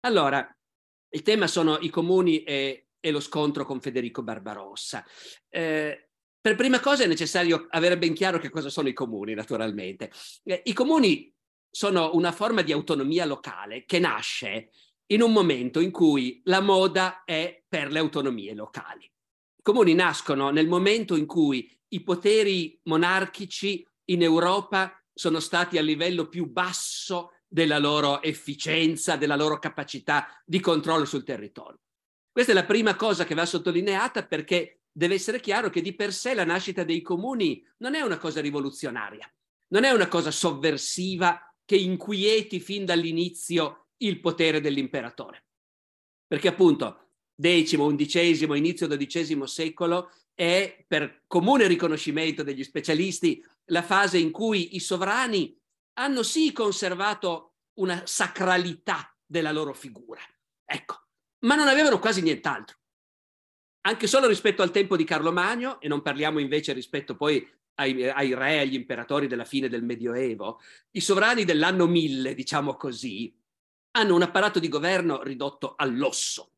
Allora, il tema sono i comuni e, e lo scontro con Federico Barbarossa. Eh, per prima cosa è necessario avere ben chiaro che cosa sono i comuni, naturalmente. Eh, I comuni sono una forma di autonomia locale che nasce in un momento in cui la moda è per le autonomie locali. I comuni nascono nel momento in cui i poteri monarchici in Europa sono stati a livello più basso della loro efficienza, della loro capacità di controllo sul territorio. Questa è la prima cosa che va sottolineata perché deve essere chiaro che di per sé la nascita dei comuni non è una cosa rivoluzionaria, non è una cosa sovversiva che inquieti fin dall'inizio il potere dell'imperatore. Perché appunto X, XI, inizio XII secolo è per comune riconoscimento degli specialisti la fase in cui i sovrani hanno sì conservato una sacralità della loro figura, ecco, ma non avevano quasi nient'altro. Anche solo rispetto al tempo di Carlo Magno, e non parliamo invece rispetto poi ai, ai re, agli imperatori della fine del Medioevo, i sovrani dell'anno 1000, diciamo così, hanno un apparato di governo ridotto all'osso.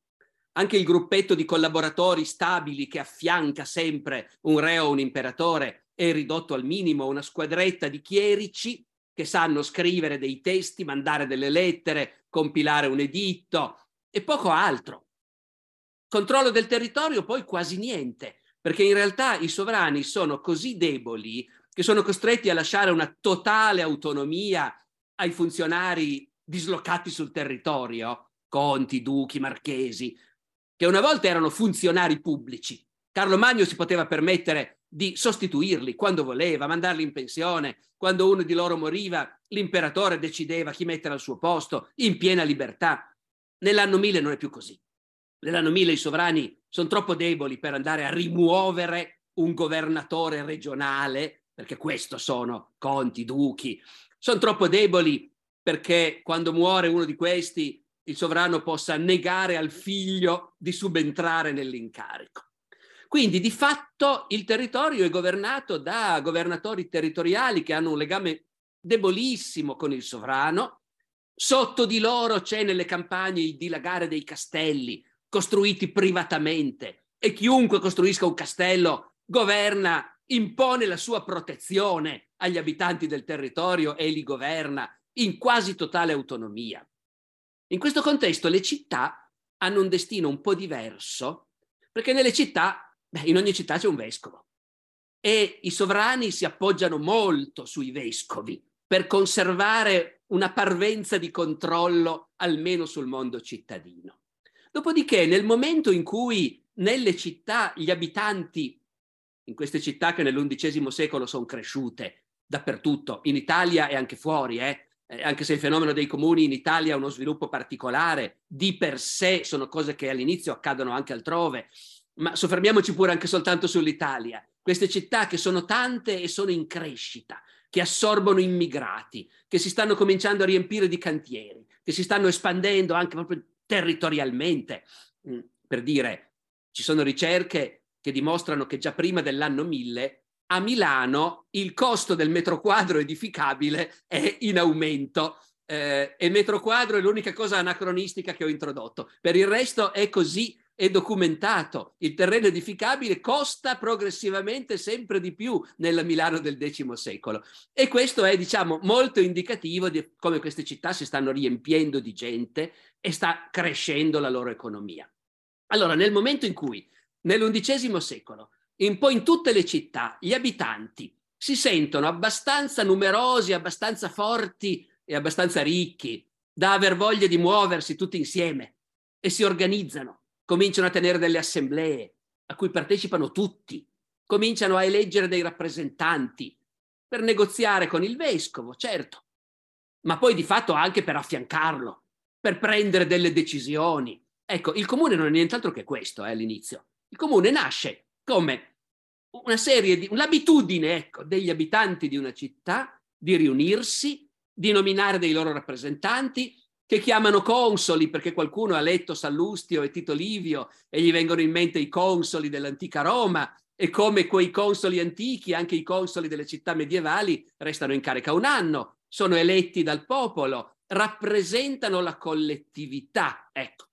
Anche il gruppetto di collaboratori stabili che affianca sempre un re o un imperatore è ridotto al minimo, una squadretta di chierici che sanno scrivere dei testi, mandare delle lettere, compilare un editto e poco altro. Controllo del territorio poi quasi niente, perché in realtà i sovrani sono così deboli che sono costretti a lasciare una totale autonomia ai funzionari dislocati sul territorio, conti, duchi, marchesi, che una volta erano funzionari pubblici. Carlo Magno si poteva permettere di sostituirli quando voleva, mandarli in pensione, quando uno di loro moriva, l'imperatore decideva chi mettere al suo posto, in piena libertà. Nell'anno 1000 non è più così. Nell'anno 1000 i sovrani sono troppo deboli per andare a rimuovere un governatore regionale, perché questo sono conti, duchi, sono troppo deboli perché quando muore uno di questi il sovrano possa negare al figlio di subentrare nell'incarico. Quindi di fatto il territorio è governato da governatori territoriali che hanno un legame debolissimo con il sovrano, sotto di loro c'è nelle campagne il dilagare dei castelli costruiti privatamente e chiunque costruisca un castello governa, impone la sua protezione agli abitanti del territorio e li governa in quasi totale autonomia. In questo contesto le città hanno un destino un po' diverso, perché nelle città, beh, in ogni città c'è un vescovo e i sovrani si appoggiano molto sui vescovi per conservare una parvenza di controllo almeno sul mondo cittadino. Dopodiché, nel momento in cui nelle città gli abitanti, in queste città che nell'undicesimo secolo sono cresciute dappertutto, in Italia e anche fuori, eh, eh, anche se il fenomeno dei comuni in Italia ha uno sviluppo particolare, di per sé sono cose che all'inizio accadono anche altrove, ma soffermiamoci pure anche soltanto sull'Italia. Queste città che sono tante e sono in crescita, che assorbono immigrati, che si stanno cominciando a riempire di cantieri, che si stanno espandendo anche proprio territorialmente. Mm, per dire, ci sono ricerche che dimostrano che già prima dell'anno 1000 a Milano il costo del metro quadro edificabile è in aumento eh, e metro quadro è l'unica cosa anacronistica che ho introdotto. Per il resto è così, è documentato. Il terreno edificabile costa progressivamente sempre di più nella Milano del X secolo e questo è, diciamo, molto indicativo di come queste città si stanno riempiendo di gente e sta crescendo la loro economia. Allora, nel momento in cui nell'undicesimo secolo un po' in tutte le città gli abitanti si sentono abbastanza numerosi, abbastanza forti e abbastanza ricchi da aver voglia di muoversi tutti insieme e si organizzano, cominciano a tenere delle assemblee a cui partecipano tutti, cominciano a eleggere dei rappresentanti per negoziare con il vescovo, certo, ma poi di fatto anche per affiancarlo, per prendere delle decisioni. Ecco, il comune non è nient'altro che questo eh, all'inizio. Il comune nasce come una serie di, l'abitudine ecco, degli abitanti di una città di riunirsi, di nominare dei loro rappresentanti, che chiamano consoli perché qualcuno ha letto Sallustio e Tito Livio e gli vengono in mente i consoli dell'antica Roma e come quei consoli antichi, anche i consoli delle città medievali, restano in carica un anno, sono eletti dal popolo, rappresentano la collettività. Ecco,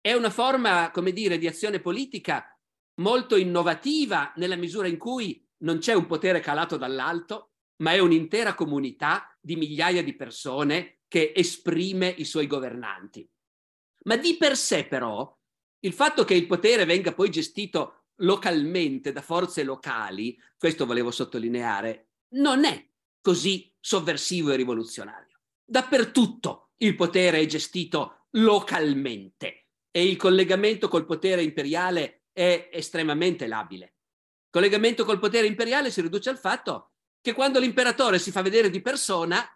è una forma, come dire, di azione politica molto innovativa nella misura in cui non c'è un potere calato dall'alto, ma è un'intera comunità di migliaia di persone che esprime i suoi governanti. Ma di per sé però il fatto che il potere venga poi gestito localmente da forze locali, questo volevo sottolineare, non è così sovversivo e rivoluzionario. Dappertutto il potere è gestito localmente e il collegamento col potere imperiale è estremamente labile. Il collegamento col potere imperiale si riduce al fatto che quando l'imperatore si fa vedere di persona,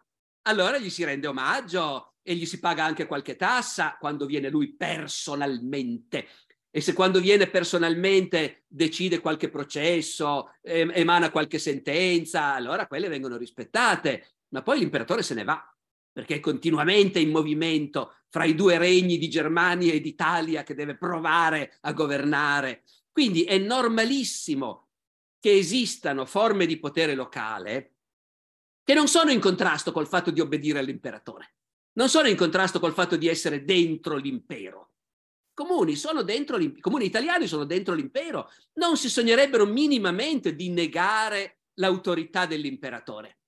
allora gli si rende omaggio e gli si paga anche qualche tassa quando viene lui personalmente. E se quando viene personalmente decide qualche processo, emana qualche sentenza, allora quelle vengono rispettate. Ma poi l'imperatore se ne va, perché è continuamente in movimento fra i due regni di Germania e d'Italia che deve provare a governare. Quindi è normalissimo che esistano forme di potere locale che non sono in contrasto col fatto di obbedire all'imperatore, non sono in contrasto col fatto di essere dentro l'impero. Comuni, sono dentro I comuni italiani sono dentro l'impero, non si sognerebbero minimamente di negare l'autorità dell'imperatore.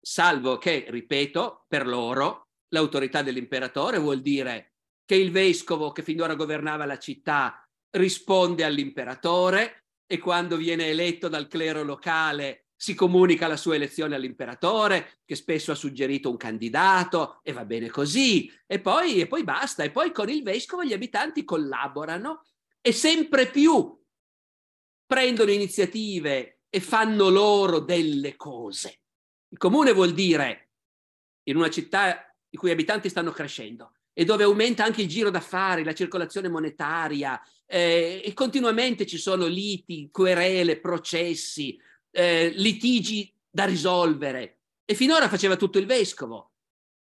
Salvo che, ripeto, per loro l'autorità dell'imperatore vuol dire che il vescovo che finora governava la città risponde all'imperatore e quando viene eletto dal clero locale si comunica la sua elezione all'imperatore, che spesso ha suggerito un candidato, e va bene così, e poi, e poi basta, e poi con il vescovo gli abitanti collaborano e sempre più prendono iniziative e fanno loro delle cose. Il comune vuol dire, in una città i cui abitanti stanno crescendo e dove aumenta anche il giro d'affari, la circolazione monetaria eh, e continuamente ci sono liti, querele, processi, eh, litigi da risolvere. E finora faceva tutto il vescovo.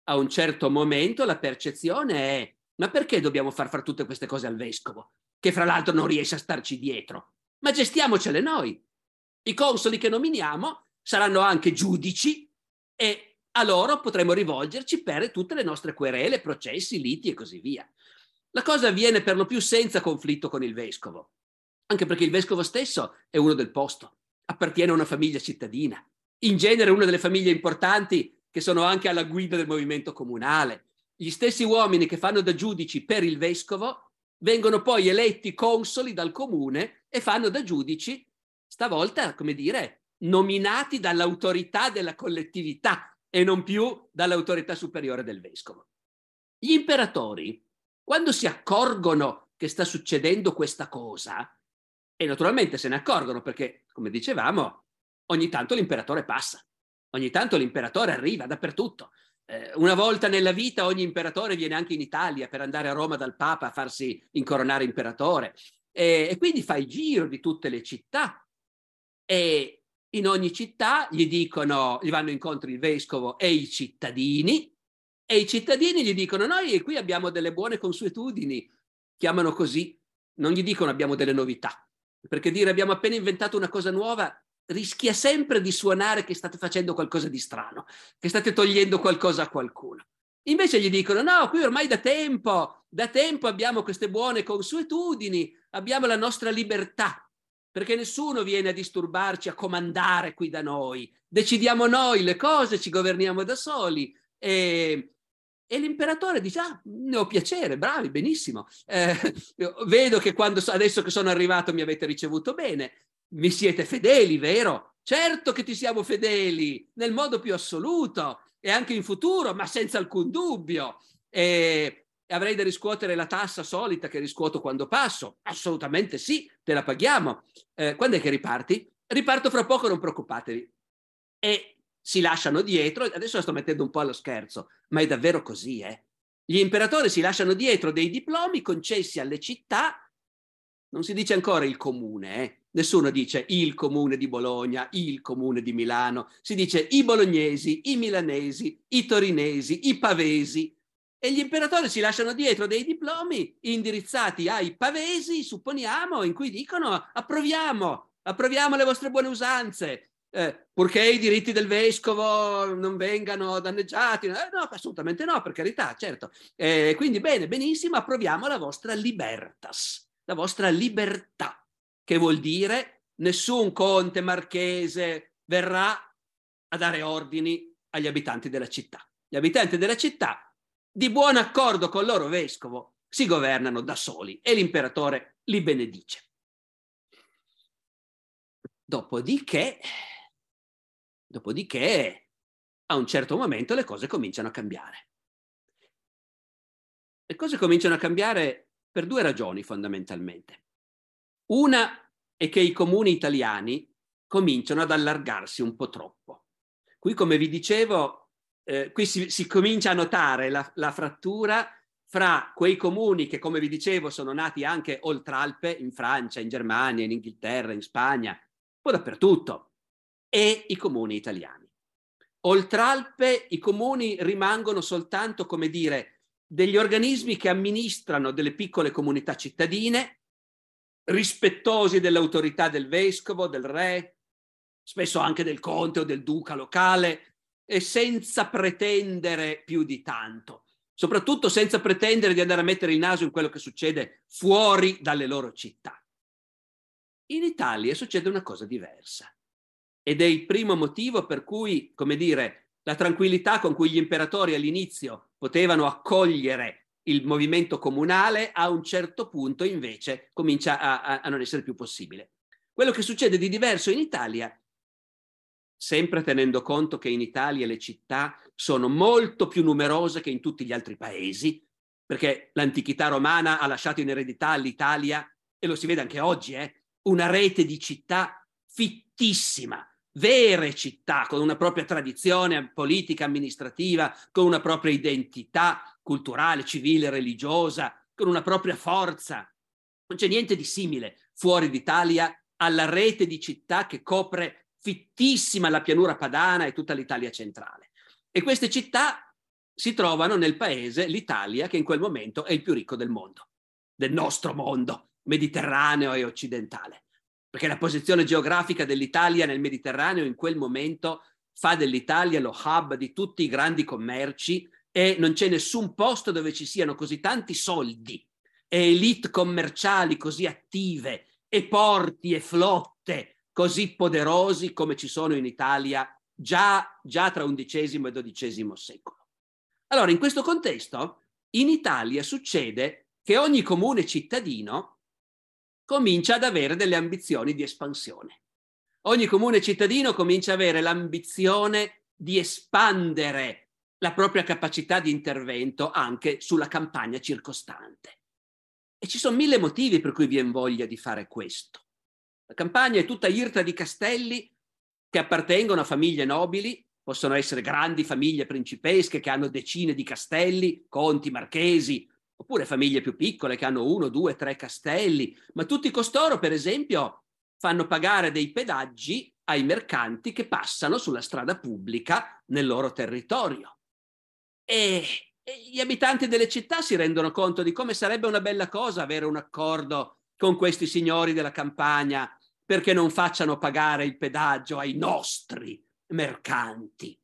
A un certo momento la percezione è ma perché dobbiamo far fare tutte queste cose al vescovo, che fra l'altro non riesce a starci dietro? Ma gestiamocele noi. I consoli che nominiamo saranno anche giudici e a loro potremo rivolgerci per tutte le nostre querele, processi, liti e così via. La cosa avviene per lo più senza conflitto con il vescovo, anche perché il vescovo stesso è uno del posto, appartiene a una famiglia cittadina, in genere una delle famiglie importanti che sono anche alla guida del movimento comunale. Gli stessi uomini che fanno da giudici per il vescovo vengono poi eletti consoli dal comune e fanno da giudici, stavolta, come dire, nominati dall'autorità della collettività, e non più dall'autorità superiore del vescovo. Gli imperatori, quando si accorgono che sta succedendo questa cosa, e naturalmente se ne accorgono perché, come dicevamo, ogni tanto l'imperatore passa, ogni tanto l'imperatore arriva dappertutto. Eh, una volta nella vita ogni imperatore viene anche in Italia per andare a Roma dal Papa a farsi incoronare imperatore. E, e quindi fa il giro di tutte le città. E in ogni città gli dicono, gli vanno incontro il vescovo e i cittadini, e i cittadini gli dicono: Noi qui abbiamo delle buone consuetudini, chiamano così, non gli dicono abbiamo delle novità, perché dire abbiamo appena inventato una cosa nuova rischia sempre di suonare che state facendo qualcosa di strano, che state togliendo qualcosa a qualcuno. Invece gli dicono: No, qui ormai da tempo, da tempo abbiamo queste buone consuetudini, abbiamo la nostra libertà perché nessuno viene a disturbarci, a comandare qui da noi. Decidiamo noi le cose, ci governiamo da soli. E, e l'imperatore dice, ah, ne ho piacere, bravi, benissimo. Eh, vedo che quando, adesso che sono arrivato mi avete ricevuto bene, mi siete fedeli, vero? Certo che ti siamo fedeli, nel modo più assoluto e anche in futuro, ma senza alcun dubbio. E, avrei da riscuotere la tassa solita che riscuoto quando passo? Assolutamente sì, te la paghiamo. Eh, quando è che riparti? Riparto fra poco, non preoccupatevi. E si lasciano dietro, adesso la sto mettendo un po' allo scherzo, ma è davvero così, eh? Gli imperatori si lasciano dietro dei diplomi concessi alle città, non si dice ancora il comune, eh? Nessuno dice il comune di Bologna, il comune di Milano, si dice i bolognesi, i milanesi, i torinesi, i pavesi, e gli imperatori si lasciano dietro dei diplomi indirizzati ai pavesi, supponiamo, in cui dicono approviamo, approviamo le vostre buone usanze, eh, purché i diritti del vescovo non vengano danneggiati. Eh, no, assolutamente no, per carità, certo. Eh, quindi bene, benissimo, approviamo la vostra libertas, la vostra libertà, che vuol dire nessun conte marchese verrà a dare ordini agli abitanti della città. Gli abitanti della città, di buon accordo con il loro vescovo, si governano da soli e l'imperatore li benedice. Dopodiché, dopodiché, a un certo momento le cose cominciano a cambiare. Le cose cominciano a cambiare per due ragioni fondamentalmente. Una è che i comuni italiani cominciano ad allargarsi un po' troppo. Qui, come vi dicevo, eh, qui si, si, comincia a notare la, la, frattura fra quei comuni che, come vi dicevo, sono nati anche oltre Alpe, in Francia, in Germania, in Inghilterra, in Spagna, un po' dappertutto, e i comuni italiani. Oltre Alpe i comuni rimangono soltanto, come dire, degli organismi che amministrano delle piccole comunità cittadine, rispettosi dell'autorità del vescovo, del re, spesso anche del conte o del duca locale, e senza pretendere più di tanto, soprattutto senza pretendere di andare a mettere il naso in quello che succede fuori dalle loro città. In Italia succede una cosa diversa ed è il primo motivo per cui, come dire, la tranquillità con cui gli imperatori all'inizio potevano accogliere il movimento comunale a un certo punto invece comincia a, a, a non essere più possibile. Quello che succede di diverso in Italia sempre tenendo conto che in Italia le città sono molto più numerose che in tutti gli altri paesi, perché l'antichità romana ha lasciato in eredità all'Italia, e lo si vede anche oggi, eh, una rete di città fittissima, vere città con una propria tradizione politica, amministrativa, con una propria identità culturale, civile, religiosa, con una propria forza. Non c'è niente di simile fuori d'Italia alla rete di città che copre fittissima la pianura padana e tutta l'Italia centrale. E queste città si trovano nel paese, l'Italia, che in quel momento è il più ricco del mondo, del nostro mondo, mediterraneo e occidentale. Perché la posizione geografica dell'Italia nel Mediterraneo in quel momento fa dell'Italia lo hub di tutti i grandi commerci e non c'è nessun posto dove ci siano così tanti soldi e elite commerciali così attive e porti e flotte così poderosi come ci sono in Italia già, già tra XI e XII secolo. Allora, in questo contesto, in Italia succede che ogni comune cittadino comincia ad avere delle ambizioni di espansione. Ogni comune cittadino comincia ad avere l'ambizione di espandere la propria capacità di intervento anche sulla campagna circostante. E ci sono mille motivi per cui vi è voglia di fare questo. La campagna è tutta irta di castelli che appartengono a famiglie nobili, possono essere grandi famiglie principesche che hanno decine di castelli, conti, marchesi, oppure famiglie più piccole che hanno uno, due, tre castelli, ma tutti costoro, per esempio, fanno pagare dei pedaggi ai mercanti che passano sulla strada pubblica nel loro territorio. E, e gli abitanti delle città si rendono conto di come sarebbe una bella cosa avere un accordo con questi signori della campagna perché non facciano pagare il pedaggio ai nostri mercanti.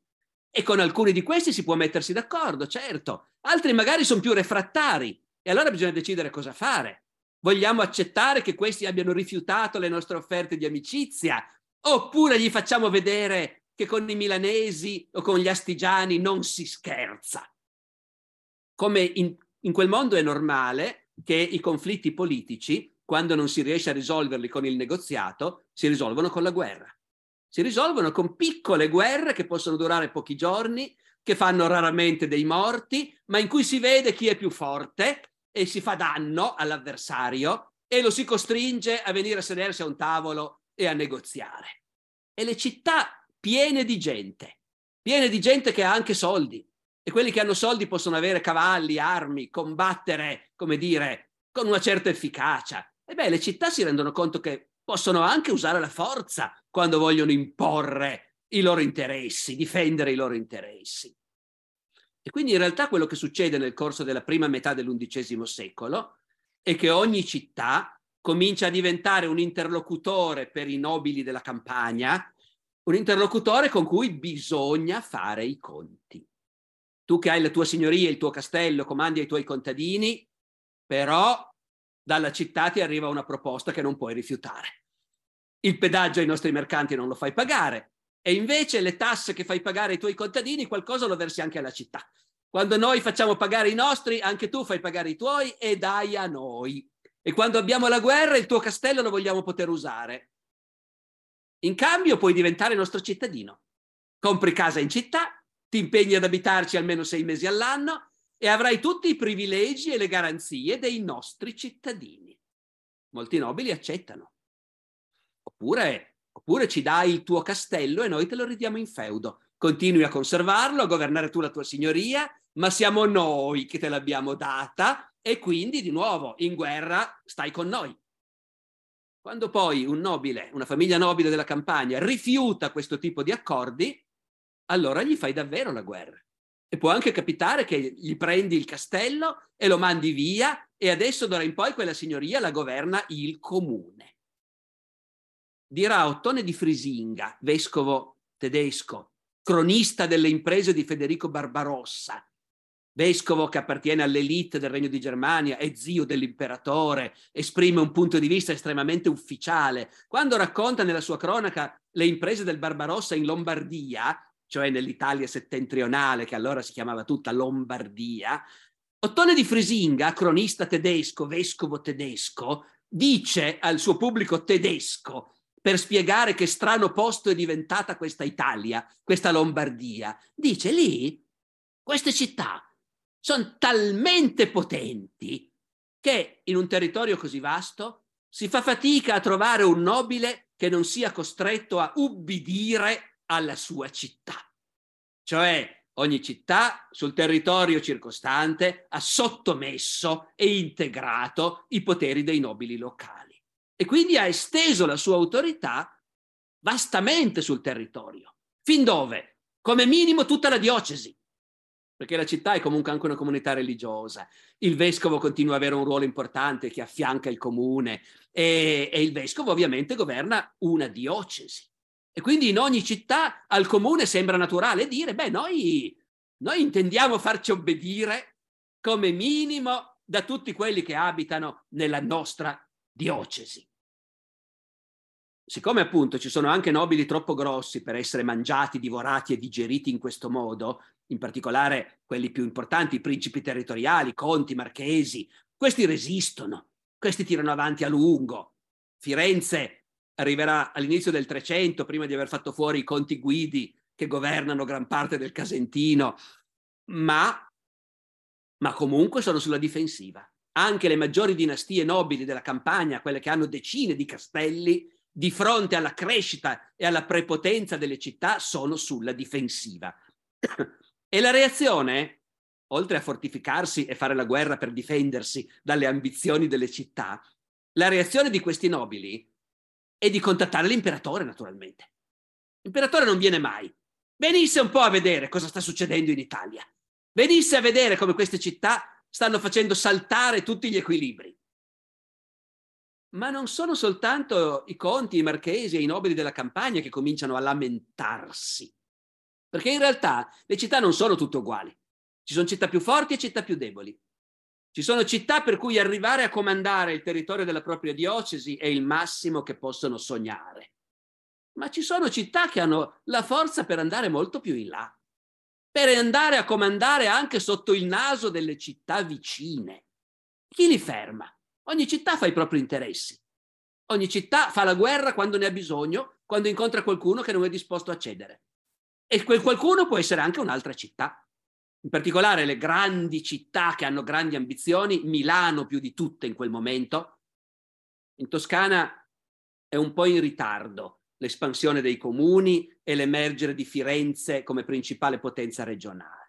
E con alcuni di questi si può mettersi d'accordo, certo. Altri magari sono più refrattari e allora bisogna decidere cosa fare. Vogliamo accettare che questi abbiano rifiutato le nostre offerte di amicizia oppure gli facciamo vedere che con i milanesi o con gli astigiani non si scherza. Come in, in quel mondo è normale che i conflitti politici quando non si riesce a risolverli con il negoziato, si risolvono con la guerra. Si risolvono con piccole guerre che possono durare pochi giorni, che fanno raramente dei morti, ma in cui si vede chi è più forte e si fa danno all'avversario e lo si costringe a venire a sedersi a un tavolo e a negoziare. E le città piene di gente, piene di gente che ha anche soldi. E quelli che hanno soldi possono avere cavalli, armi, combattere, come dire, con una certa efficacia. E beh, le città si rendono conto che possono anche usare la forza quando vogliono imporre i loro interessi, difendere i loro interessi. E quindi in realtà quello che succede nel corso della prima metà dell'undicesimo secolo è che ogni città comincia a diventare un interlocutore per i nobili della campagna un interlocutore con cui bisogna fare i conti. Tu che hai la tua signoria, il tuo castello, comandi ai tuoi contadini, però dalla città ti arriva una proposta che non puoi rifiutare. Il pedaggio ai nostri mercanti non lo fai pagare e invece le tasse che fai pagare ai tuoi contadini qualcosa lo versi anche alla città. Quando noi facciamo pagare i nostri, anche tu fai pagare i tuoi e dai a noi. E quando abbiamo la guerra, il tuo castello lo vogliamo poter usare. In cambio puoi diventare nostro cittadino. Compri casa in città, ti impegni ad abitarci almeno sei mesi all'anno e avrai tutti i privilegi e le garanzie dei nostri cittadini. Molti nobili accettano. Oppure, oppure ci dai il tuo castello e noi te lo ridiamo in feudo. Continui a conservarlo, a governare tu la tua signoria, ma siamo noi che te l'abbiamo data e quindi di nuovo in guerra stai con noi. Quando poi un nobile, una famiglia nobile della campagna rifiuta questo tipo di accordi, allora gli fai davvero la guerra. E può anche capitare che gli prendi il castello e lo mandi via e adesso d'ora in poi quella signoria la governa il comune. Dirà Ottone di Frisinga, vescovo tedesco, cronista delle imprese di Federico Barbarossa, vescovo che appartiene all'elite del Regno di Germania, è zio dell'imperatore, esprime un punto di vista estremamente ufficiale. Quando racconta nella sua cronaca le imprese del Barbarossa in Lombardia, cioè nell'Italia settentrionale, che allora si chiamava tutta Lombardia, Ottone di Frisinga, cronista tedesco, vescovo tedesco, dice al suo pubblico tedesco, per spiegare che strano posto è diventata questa Italia, questa Lombardia, dice lì, queste città sono talmente potenti che in un territorio così vasto si fa fatica a trovare un nobile che non sia costretto a ubbidire alla sua città. Cioè ogni città sul territorio circostante ha sottomesso e integrato i poteri dei nobili locali e quindi ha esteso la sua autorità vastamente sul territorio. Fin dove? Come minimo tutta la diocesi perché la città è comunque anche una comunità religiosa. Il vescovo continua ad avere un ruolo importante che affianca il comune e, e il vescovo ovviamente governa una diocesi. E quindi in ogni città al comune sembra naturale dire, beh, noi, noi intendiamo farci obbedire come minimo da tutti quelli che abitano nella nostra diocesi. Siccome appunto ci sono anche nobili troppo grossi per essere mangiati, divorati e digeriti in questo modo, in particolare quelli più importanti, i principi territoriali, conti, marchesi, questi resistono, questi tirano avanti a lungo. Firenze arriverà all'inizio del Trecento, prima di aver fatto fuori i conti guidi che governano gran parte del Casentino, ma, ma comunque sono sulla difensiva. Anche le maggiori dinastie nobili della campagna, quelle che hanno decine di castelli, di fronte alla crescita e alla prepotenza delle città, sono sulla difensiva. E la reazione, oltre a fortificarsi e fare la guerra per difendersi dalle ambizioni delle città, la reazione di questi nobili è di contattare l'imperatore, naturalmente. L'imperatore non viene mai. Venisse un po' a vedere cosa sta succedendo in Italia. Venisse a vedere come queste città stanno facendo saltare tutti gli equilibri. Ma non sono soltanto i conti, i marchesi e i nobili della campagna che cominciano a lamentarsi. Perché in realtà le città non sono tutte uguali. Ci sono città più forti e città più deboli. Ci sono città per cui arrivare a comandare il territorio della propria diocesi è il massimo che possono sognare. Ma ci sono città che hanno la forza per andare molto più in là, per andare a comandare anche sotto il naso delle città vicine. Chi li ferma? Ogni città fa i propri interessi. Ogni città fa la guerra quando ne ha bisogno, quando incontra qualcuno che non è disposto a cedere. E quel qualcuno può essere anche un'altra città. In particolare le grandi città che hanno grandi ambizioni, Milano più di tutte in quel momento. In Toscana è un po' in ritardo l'espansione dei comuni e l'emergere di Firenze come principale potenza regionale.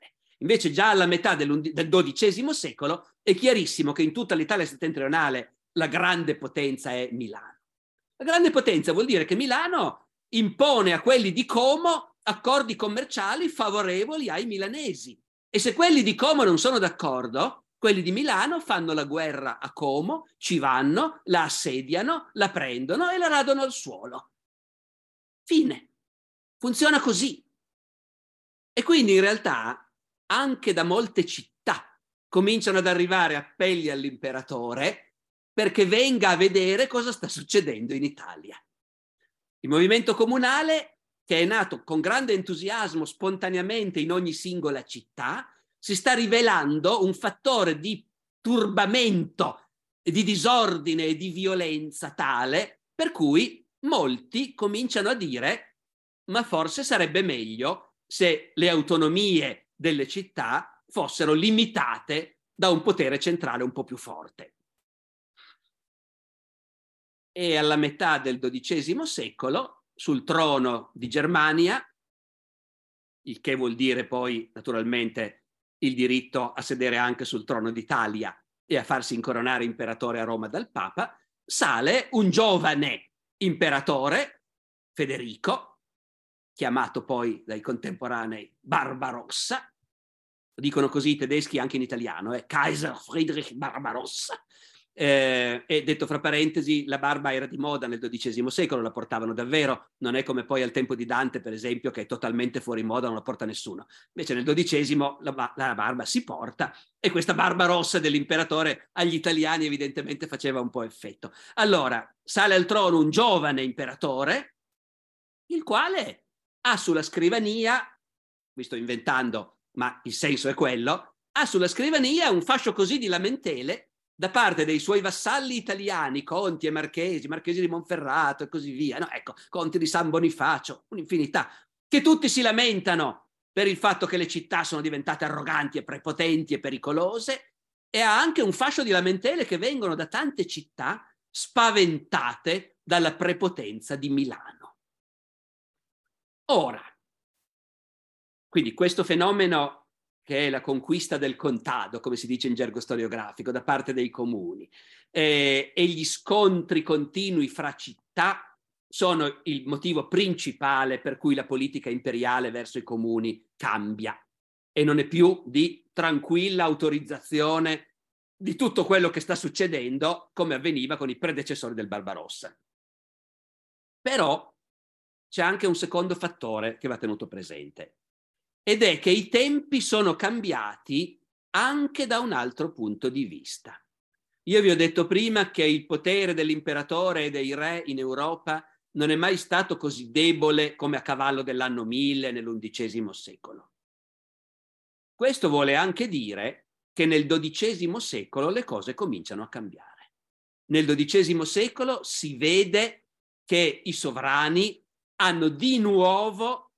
Invece già alla metà del XII secolo è chiarissimo che in tutta l'Italia settentrionale la grande potenza è Milano. La grande potenza vuol dire che Milano impone a quelli di Como accordi commerciali favorevoli ai milanesi. E se quelli di Como non sono d'accordo, quelli di Milano fanno la guerra a Como, ci vanno, la assediano, la prendono e la radono al suolo. Fine. Funziona così. E quindi in realtà anche da molte città cominciano ad arrivare appelli all'imperatore perché venga a vedere cosa sta succedendo in Italia. Il movimento comunale, che è nato con grande entusiasmo spontaneamente in ogni singola città, si sta rivelando un fattore di turbamento, di disordine e di violenza tale per cui molti cominciano a dire ma forse sarebbe meglio se le autonomie delle città fossero limitate da un potere centrale un po' più forte. E alla metà del XII secolo, sul trono di Germania, il che vuol dire poi naturalmente il diritto a sedere anche sul trono d'Italia e a farsi incoronare imperatore a Roma dal Papa, sale un giovane imperatore, Federico, chiamato poi dai contemporanei Barbarossa, dicono così i tedeschi anche in italiano, eh? Kaiser Friedrich Barbarossa, eh, e detto fra parentesi, la barba era di moda nel XII secolo, la portavano davvero, non è come poi al tempo di Dante, per esempio, che è totalmente fuori moda, non la porta nessuno. Invece nel XII la, la barba si porta e questa barba rossa dell'imperatore agli italiani evidentemente faceva un po' effetto. Allora, sale al trono un giovane imperatore, il quale ha sulla scrivania, vi sto inventando, ma il senso è quello, ha sulla scrivania un fascio così di lamentele da parte dei suoi vassalli italiani, conti e marchesi, marchesi di Monferrato e così via, no, ecco, conti di San Bonifacio, un'infinità, che tutti si lamentano per il fatto che le città sono diventate arroganti e prepotenti e pericolose, e ha anche un fascio di lamentele che vengono da tante città spaventate dalla prepotenza di Milano. Ora, quindi questo fenomeno che è la conquista del contado, come si dice in gergo storiografico, da parte dei comuni, eh, e gli scontri continui fra città sono il motivo principale per cui la politica imperiale verso i comuni cambia. E non è più di tranquilla autorizzazione di tutto quello che sta succedendo come avveniva con i predecessori del Barbarossa. Però c'è anche un secondo fattore che va tenuto presente ed è che i tempi sono cambiati anche da un altro punto di vista. Io vi ho detto prima che il potere dell'imperatore e dei re in Europa non è mai stato così debole come a cavallo dell'anno 1000 nell'undicesimo secolo. Questo vuole anche dire che nel XII secolo le cose cominciano a cambiare. Nel XII secolo si vede che i sovrani hanno di nuovo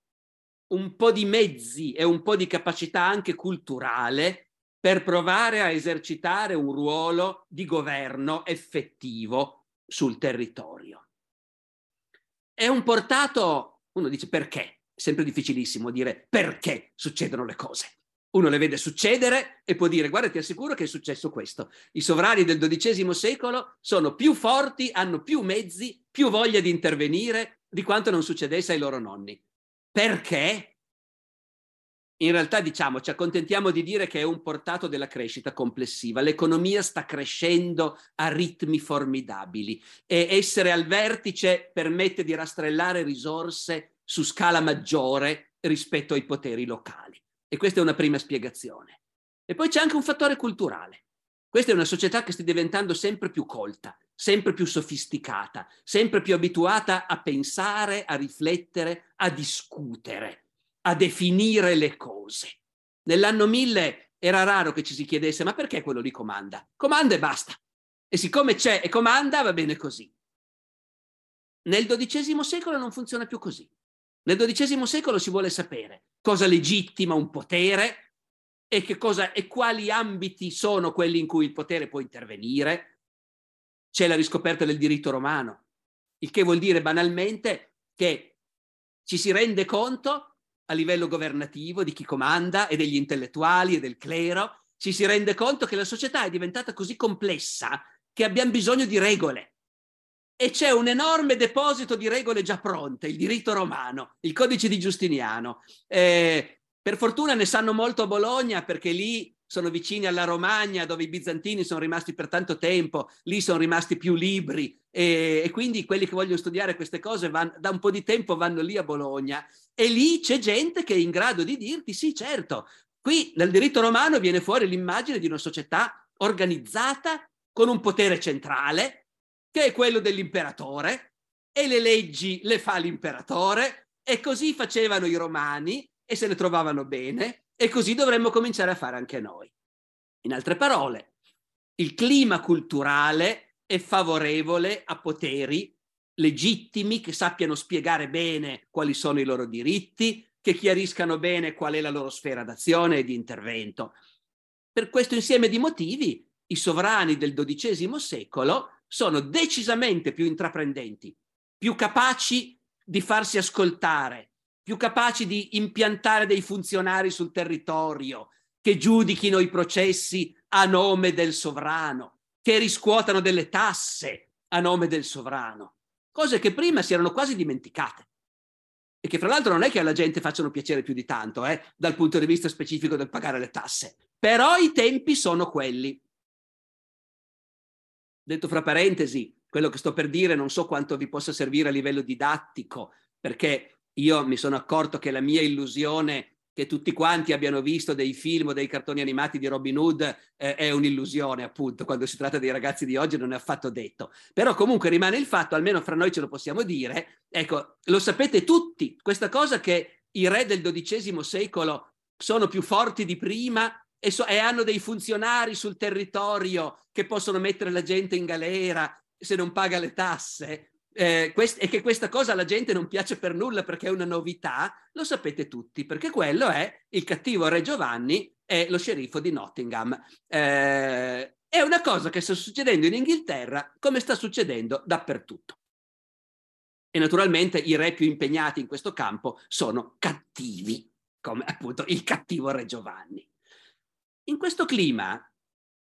un po' di mezzi e un po' di capacità anche culturale per provare a esercitare un ruolo di governo effettivo sul territorio. È un portato, uno dice perché? È sempre difficilissimo dire perché succedono le cose. Uno le vede succedere e può dire guarda ti assicuro che è successo questo. I sovrani del XII secolo sono più forti, hanno più mezzi, più voglia di intervenire di quanto non succedesse ai loro nonni. Perché? In realtà diciamo, ci accontentiamo di dire che è un portato della crescita complessiva. L'economia sta crescendo a ritmi formidabili e essere al vertice permette di rastrellare risorse su scala maggiore rispetto ai poteri locali. E questa è una prima spiegazione. E poi c'è anche un fattore culturale. Questa è una società che sta diventando sempre più colta, sempre più sofisticata, sempre più abituata a pensare, a riflettere, a discutere, a definire le cose. Nell'anno 1000 era raro che ci si chiedesse ma perché quello lì comanda? Comanda e basta. E siccome c'è e comanda va bene così. Nel XII secolo non funziona più così. Nel XII secolo si vuole sapere cosa legittima un potere, e, cosa, e quali ambiti sono quelli in cui il potere può intervenire. C'è la riscoperta del diritto romano, il che vuol dire banalmente che ci si rende conto a livello governativo di chi comanda e degli intellettuali e del clero, ci si rende conto che la società è diventata così complessa che abbiamo bisogno di regole. E c'è un enorme deposito di regole già pronte, il diritto romano, il codice di Giustiniano, eh, per fortuna ne sanno molto a Bologna perché lì sono vicini alla Romagna dove i bizantini sono rimasti per tanto tempo, lì sono rimasti più libri. E, e quindi quelli che vogliono studiare queste cose vanno, da un po' di tempo vanno lì a Bologna. E lì c'è gente che è in grado di dirti sì certo, qui nel diritto romano viene fuori l'immagine di una società organizzata con un potere centrale che è quello dell'imperatore e le leggi le fa l'imperatore e così facevano i romani e se ne trovavano bene e così dovremmo cominciare a fare anche noi. In altre parole, il clima culturale è favorevole a poteri legittimi che sappiano spiegare bene quali sono i loro diritti, che chiariscano bene qual è la loro sfera d'azione e di intervento. Per questo insieme di motivi, i sovrani del XII secolo sono decisamente più intraprendenti, più capaci di farsi ascoltare, più capaci di impiantare dei funzionari sul territorio, che giudichino i processi a nome del sovrano, che riscuotano delle tasse a nome del sovrano, cose che prima si erano quasi dimenticate. E che fra l'altro non è che alla gente facciano piacere più di tanto, eh, dal punto di vista specifico del pagare le tasse, però i tempi sono quelli. Detto fra parentesi, quello che sto per dire non so quanto vi possa servire a livello didattico, perché io mi sono accorto che la mia illusione che tutti quanti abbiano visto dei film o dei cartoni animati di Robin Hood eh, è un'illusione, appunto, quando si tratta dei ragazzi di oggi non è affatto detto. Però comunque rimane il fatto, almeno fra noi ce lo possiamo dire, ecco, lo sapete tutti, questa cosa che i re del XII secolo sono più forti di prima e, so, e hanno dei funzionari sul territorio che possono mettere la gente in galera se non paga le tasse, eh, quest- e che questa cosa alla gente non piace per nulla perché è una novità, lo sapete tutti, perché quello è il cattivo Re Giovanni e lo sceriffo di Nottingham. Eh, è una cosa che sta succedendo in Inghilterra come sta succedendo dappertutto. E naturalmente i re più impegnati in questo campo sono cattivi, come appunto il cattivo Re Giovanni. In questo clima,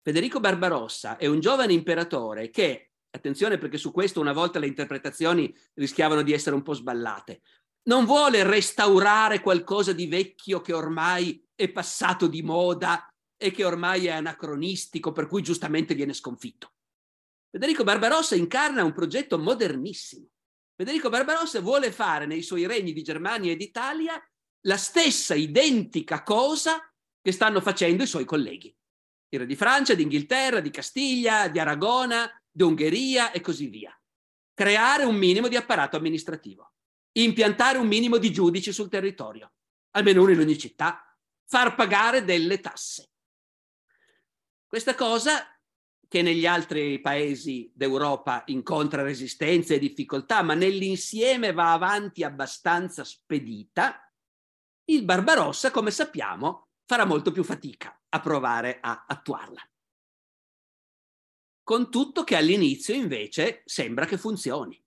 Federico Barbarossa è un giovane imperatore che attenzione perché su questo una volta le interpretazioni rischiavano di essere un po' sballate, non vuole restaurare qualcosa di vecchio che ormai è passato di moda e che ormai è anacronistico, per cui giustamente viene sconfitto. Federico Barbarossa incarna un progetto modernissimo. Federico Barbarossa vuole fare nei suoi regni di Germania e d'Italia la stessa identica cosa che stanno facendo i suoi colleghi. Il re di Francia, di Inghilterra, di Castiglia, di Aragona, d'Ungheria e così via. Creare un minimo di apparato amministrativo, impiantare un minimo di giudici sul territorio, almeno uno in ogni città, far pagare delle tasse. Questa cosa che negli altri paesi d'Europa incontra resistenze e difficoltà, ma nell'insieme va avanti abbastanza spedita, il Barbarossa, come sappiamo, farà molto più fatica a provare a attuarla con tutto che all'inizio invece sembra che funzioni,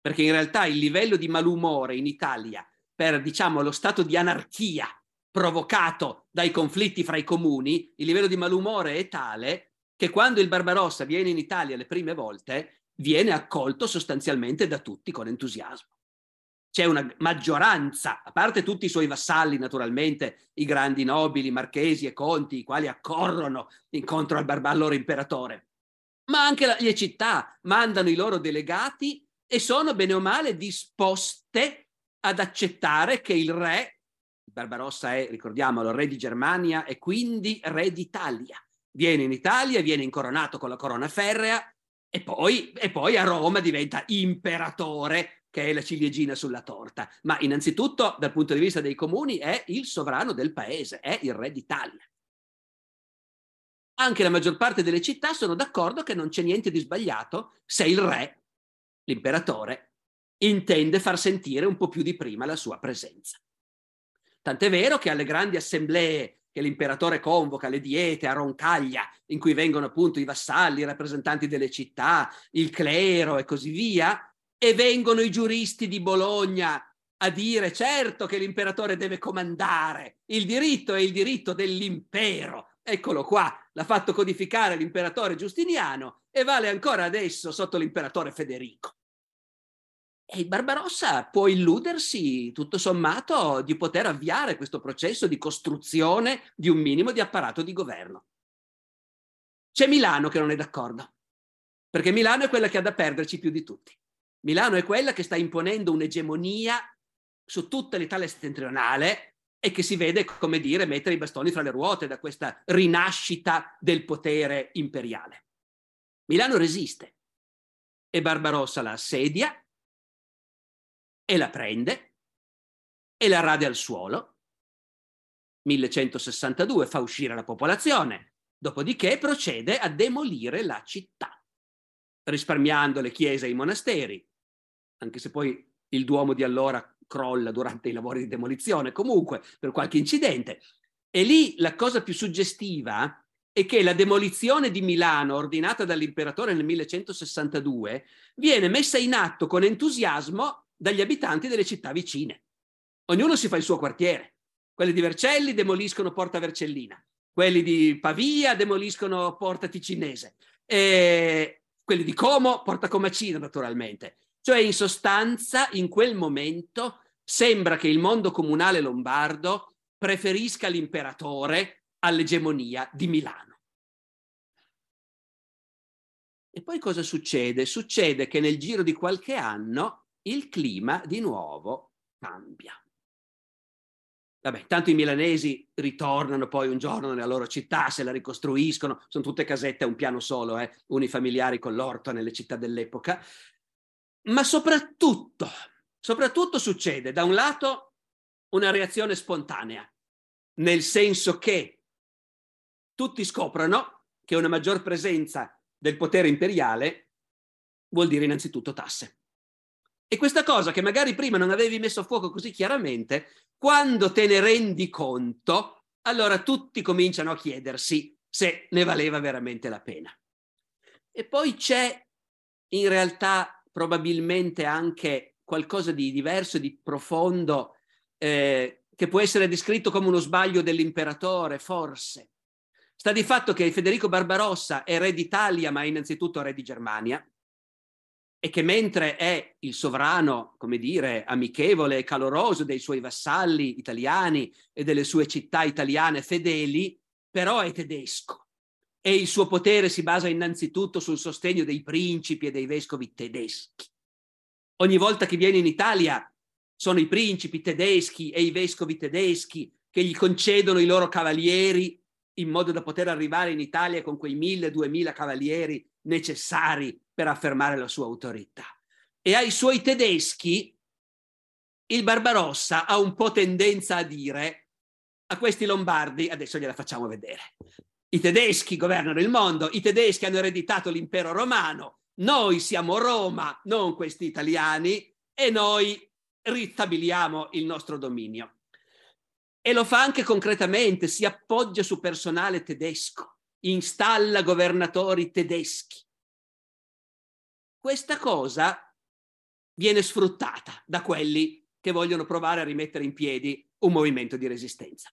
perché in realtà il livello di malumore in Italia per, diciamo, lo stato di anarchia provocato dai conflitti fra i comuni, il livello di malumore è tale che quando il Barbarossa viene in Italia le prime volte, viene accolto sostanzialmente da tutti con entusiasmo. C'è una maggioranza, a parte tutti i suoi vassalli naturalmente, i grandi nobili, marchesi e conti, i quali accorrono incontro al, barba- al loro imperatore, ma anche le città mandano i loro delegati e sono bene o male disposte ad accettare che il re, Barbarossa è, ricordiamolo, re di Germania e quindi re d'Italia, viene in Italia, viene incoronato con la corona ferrea e poi, e poi a Roma diventa imperatore, che è la ciliegina sulla torta. Ma innanzitutto, dal punto di vista dei comuni, è il sovrano del paese, è il re d'Italia anche la maggior parte delle città sono d'accordo che non c'è niente di sbagliato se il re, l'imperatore, intende far sentire un po' più di prima la sua presenza. Tant'è vero che alle grandi assemblee che l'imperatore convoca, le diete a Roncaglia, in cui vengono appunto i vassalli, i rappresentanti delle città, il clero e così via, e vengono i giuristi di Bologna a dire certo che l'imperatore deve comandare, il diritto è il diritto dell'impero, eccolo qua, l'ha fatto codificare l'imperatore Giustiniano e vale ancora adesso sotto l'imperatore Federico. E Barbarossa può illudersi, tutto sommato, di poter avviare questo processo di costruzione di un minimo di apparato di governo. C'è Milano che non è d'accordo, perché Milano è quella che ha da perderci più di tutti. Milano è quella che sta imponendo un'egemonia su tutta l'Italia settentrionale e che si vede, come dire, mettere i bastoni fra le ruote da questa rinascita del potere imperiale. Milano resiste e Barbarossa la assedia e la prende e la rade al suolo. 1162 fa uscire la popolazione, dopodiché procede a demolire la città, risparmiando le chiese e i monasteri, anche se poi il Duomo di allora crolla durante i lavori di demolizione, comunque per qualche incidente. E lì la cosa più suggestiva è che la demolizione di Milano, ordinata dall'imperatore nel 1162, viene messa in atto con entusiasmo dagli abitanti delle città vicine. Ognuno si fa il suo quartiere. Quelli di Vercelli demoliscono Porta Vercellina, quelli di Pavia demoliscono Porta Ticinese, e quelli di Como Porta Comacina, naturalmente. Cioè, in sostanza, in quel momento sembra che il mondo comunale lombardo preferisca l'imperatore all'egemonia di Milano. E poi cosa succede? Succede che nel giro di qualche anno il clima di nuovo cambia. Vabbè, tanto i milanesi ritornano poi un giorno nella loro città, se la ricostruiscono, sono tutte casette a un piano solo, eh, unifamiliari con l'orto nelle città dell'epoca, ma soprattutto, soprattutto succede da un lato una reazione spontanea, nel senso che tutti scoprono che una maggior presenza del potere imperiale vuol dire innanzitutto tasse. E questa cosa che magari prima non avevi messo a fuoco così chiaramente, quando te ne rendi conto, allora tutti cominciano a chiedersi se ne valeva veramente la pena. E poi c'è in realtà probabilmente anche qualcosa di diverso di profondo eh, che può essere descritto come uno sbaglio dell'imperatore, forse. Sta di fatto che Federico Barbarossa è re d'Italia, ma è innanzitutto re di Germania, e che mentre è il sovrano, come dire, amichevole e caloroso dei suoi vassalli italiani e delle sue città italiane fedeli, però è tedesco e il suo potere si basa innanzitutto sul sostegno dei principi e dei vescovi tedeschi. Ogni volta che viene in Italia sono i principi tedeschi e i vescovi tedeschi che gli concedono i loro cavalieri in modo da poter arrivare in Italia con quei mille, duemila cavalieri necessari per affermare la sua autorità. E ai suoi tedeschi il Barbarossa ha un po' tendenza a dire a questi lombardi, adesso gliela facciamo vedere. I tedeschi governano il mondo, i tedeschi hanno ereditato l'impero romano, noi siamo Roma, non questi italiani, e noi ristabiliamo il nostro dominio. E lo fa anche concretamente, si appoggia su personale tedesco, installa governatori tedeschi questa cosa viene sfruttata da quelli che vogliono provare a rimettere in piedi un movimento di resistenza.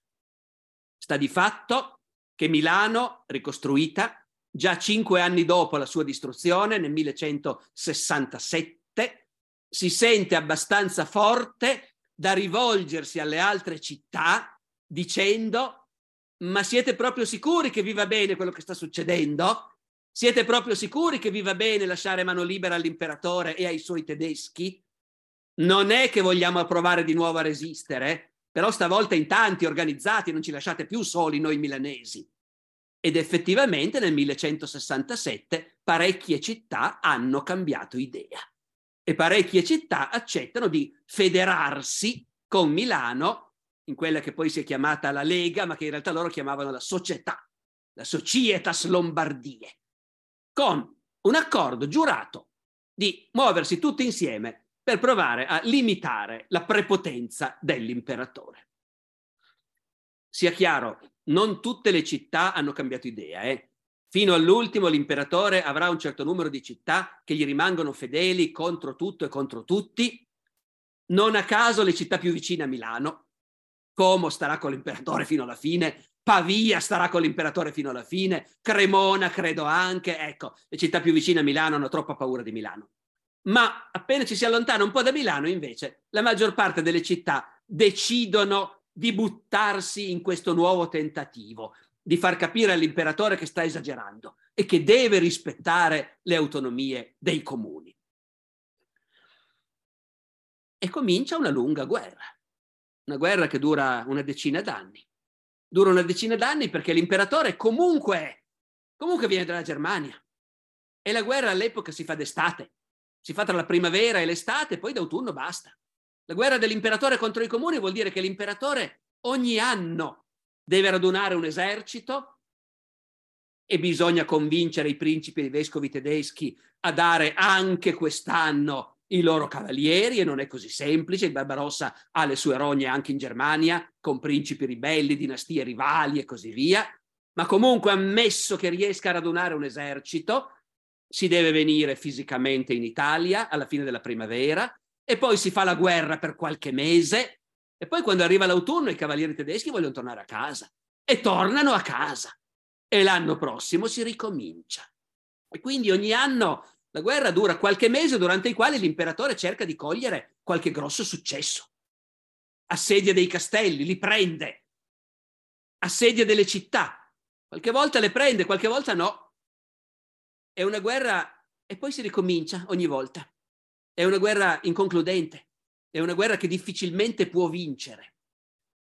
Sta di fatto che Milano, ricostruita già cinque anni dopo la sua distruzione, nel 1167, si sente abbastanza forte da rivolgersi alle altre città dicendo ma siete proprio sicuri che vi va bene quello che sta succedendo? Siete proprio sicuri che vi va bene lasciare mano libera all'imperatore e ai suoi tedeschi? Non è che vogliamo provare di nuovo a resistere, però stavolta in tanti organizzati, non ci lasciate più soli noi milanesi. Ed effettivamente nel 1167 parecchie città hanno cambiato idea e parecchie città accettano di federarsi con Milano in quella che poi si è chiamata la Lega, ma che in realtà loro chiamavano la società, la Societas Lombardie con un accordo giurato di muoversi tutti insieme per provare a limitare la prepotenza dell'imperatore. Sia chiaro, non tutte le città hanno cambiato idea. Eh? Fino all'ultimo l'imperatore avrà un certo numero di città che gli rimangono fedeli contro tutto e contro tutti. Non a caso le città più vicine a Milano, Como starà con l'imperatore fino alla fine, Pavia starà con l'imperatore fino alla fine, Cremona credo anche, ecco, le città più vicine a Milano hanno troppa paura di Milano. Ma appena ci si allontana un po' da Milano, invece, la maggior parte delle città decidono di buttarsi in questo nuovo tentativo, di far capire all'imperatore che sta esagerando e che deve rispettare le autonomie dei comuni. E comincia una lunga guerra, una guerra che dura una decina d'anni. Dura una decina d'anni perché l'imperatore comunque, comunque viene dalla Germania e la guerra all'epoca si fa d'estate, si fa tra la primavera e l'estate, poi d'autunno basta. La guerra dell'imperatore contro i comuni vuol dire che l'imperatore ogni anno deve radunare un esercito e bisogna convincere i principi e i vescovi tedeschi a dare anche quest'anno i loro cavalieri e non è così semplice. Il Barbarossa ha le sue rogne anche in Germania, con principi ribelli, dinastie rivali e così via. Ma comunque, ammesso che riesca a radunare un esercito, si deve venire fisicamente in Italia alla fine della primavera e poi si fa la guerra per qualche mese e poi quando arriva l'autunno i cavalieri tedeschi vogliono tornare a casa e tornano a casa e l'anno prossimo si ricomincia. E quindi ogni anno la guerra dura qualche mese durante i quali l'imperatore cerca di cogliere qualche grosso successo. Assedia dei castelli, li prende. Assedia delle città. Qualche volta le prende, qualche volta no. È una guerra e poi si ricomincia ogni volta. È una guerra inconcludente, è una guerra che difficilmente può vincere.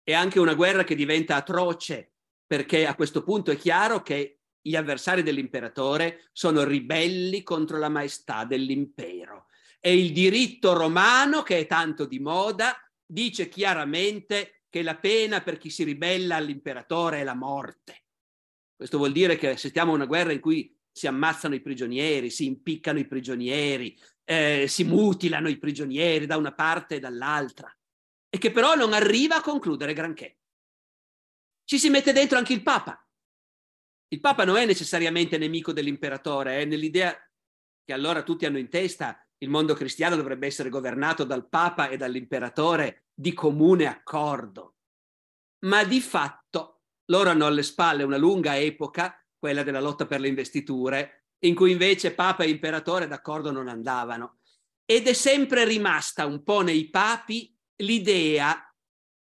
È anche una guerra che diventa atroce perché a questo punto è chiaro che gli avversari dell'imperatore sono ribelli contro la maestà dell'impero. E il diritto romano, che è tanto di moda, dice chiaramente che la pena per chi si ribella all'imperatore è la morte. Questo vuol dire che assistiamo a una guerra in cui si ammazzano i prigionieri, si impiccano i prigionieri, eh, si mutilano i prigionieri da una parte e dall'altra, e che però non arriva a concludere granché. Ci si mette dentro anche il Papa. Il Papa non è necessariamente nemico dell'imperatore, è nell'idea che allora tutti hanno in testa il mondo cristiano dovrebbe essere governato dal Papa e dall'imperatore di comune accordo. Ma di fatto loro hanno alle spalle una lunga epoca, quella della lotta per le investiture, in cui invece Papa e Imperatore d'accordo non andavano. Ed è sempre rimasta un po' nei papi l'idea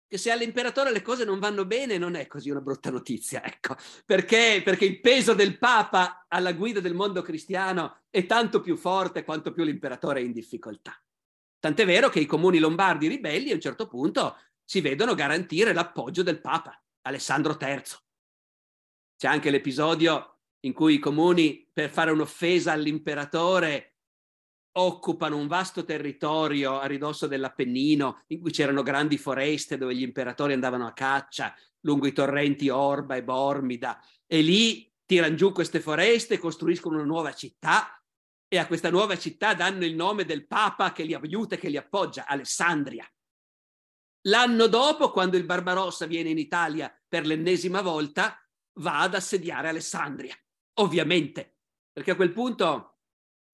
che se all'imperatore le cose non vanno bene non è così una brutta notizia, ecco, perché, perché il peso del Papa alla guida del mondo cristiano è tanto più forte quanto più l'imperatore è in difficoltà. Tant'è vero che i comuni lombardi ribelli a un certo punto si vedono garantire l'appoggio del Papa, Alessandro III. C'è anche l'episodio in cui i comuni per fare un'offesa all'imperatore occupano un vasto territorio a ridosso dell'Appennino in cui c'erano grandi foreste dove gli imperatori andavano a caccia lungo i torrenti Orba e Bormida e lì tirano giù queste foreste, costruiscono una nuova città e a questa nuova città danno il nome del Papa che li aiuta e che li appoggia, Alessandria. L'anno dopo, quando il Barbarossa viene in Italia per l'ennesima volta, va ad assediare Alessandria ovviamente, perché a quel punto,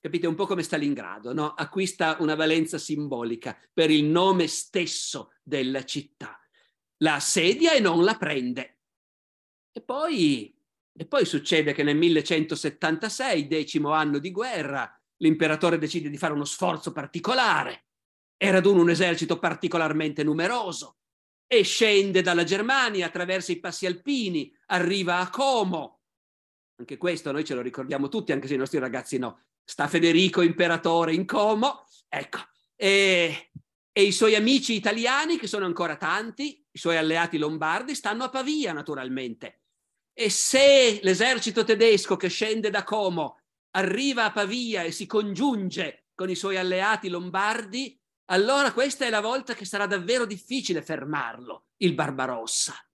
capite, un po' come Stalingrado, no? acquista una valenza simbolica per il nome stesso della città. La assedia e non la prende. E poi, e poi succede che nel 1176, decimo anno di guerra, l'imperatore decide di fare uno sforzo particolare e raduna un esercito particolarmente numeroso e scende dalla Germania attraverso i passi alpini, arriva a Como, anche questo noi ce lo ricordiamo tutti, anche se i nostri ragazzi no. Sta Federico imperatore in Como, ecco, e, e i suoi amici italiani, che sono ancora tanti, i suoi alleati lombardi, stanno a Pavia naturalmente. E se l'esercito tedesco che scende da Como arriva a Pavia e si congiunge con i suoi alleati lombardi, allora questa è la volta che sarà davvero difficile fermarlo, il Barbarossa.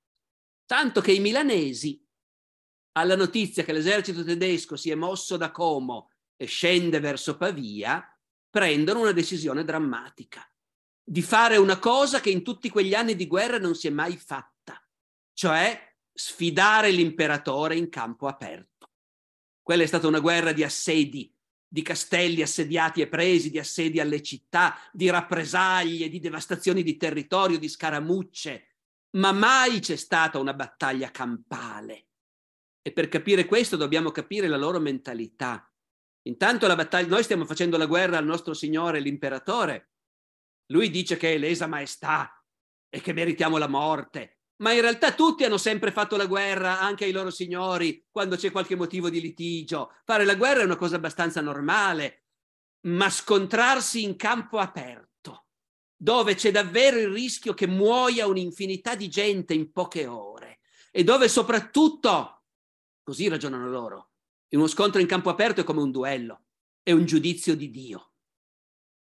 Tanto che i milanesi alla notizia che l'esercito tedesco si è mosso da Como e scende verso Pavia, prendono una decisione drammatica, di fare una cosa che in tutti quegli anni di guerra non si è mai fatta, cioè sfidare l'imperatore in campo aperto. Quella è stata una guerra di assedi, di castelli assediati e presi, di assedi alle città, di rappresaglie, di devastazioni di territorio, di scaramucce, ma mai c'è stata una battaglia campale e per capire questo dobbiamo capire la loro mentalità. Intanto la battaglia, noi stiamo facendo la guerra al nostro Signore, l'imperatore. Lui dice che è lesa maestà e che meritiamo la morte. Ma in realtà tutti hanno sempre fatto la guerra, anche ai loro signori, quando c'è qualche motivo di litigio. Fare la guerra è una cosa abbastanza normale, ma scontrarsi in campo aperto, dove c'è davvero il rischio che muoia un'infinità di gente in poche ore e dove soprattutto, così ragionano loro, uno scontro in campo aperto è come un duello, è un giudizio di Dio.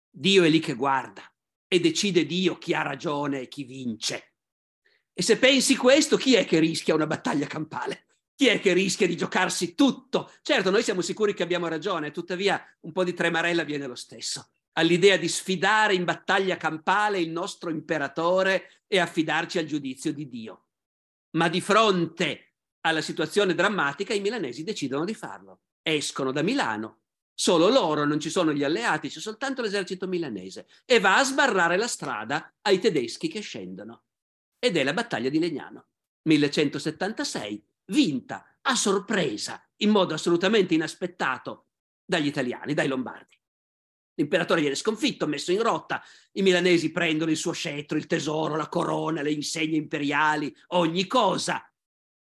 Dio è lì che guarda e decide Dio chi ha ragione e chi vince. E se pensi questo, chi è che rischia una battaglia campale? Chi è che rischia di giocarsi tutto? Certo, noi siamo sicuri che abbiamo ragione, tuttavia un po' di tremarella viene lo stesso all'idea di sfidare in battaglia campale il nostro imperatore e affidarci al giudizio di Dio. Ma di fronte alla situazione drammatica, i milanesi decidono di farlo. Escono da Milano, solo loro, non ci sono gli alleati, c'è soltanto l'esercito milanese, e va a sbarrare la strada ai tedeschi che scendono. Ed è la battaglia di Legnano, 1176, vinta a sorpresa, in modo assolutamente inaspettato, dagli italiani, dai lombardi. L'imperatore viene sconfitto, messo in rotta, i milanesi prendono il suo scettro, il tesoro, la corona, le insegne imperiali, ogni cosa,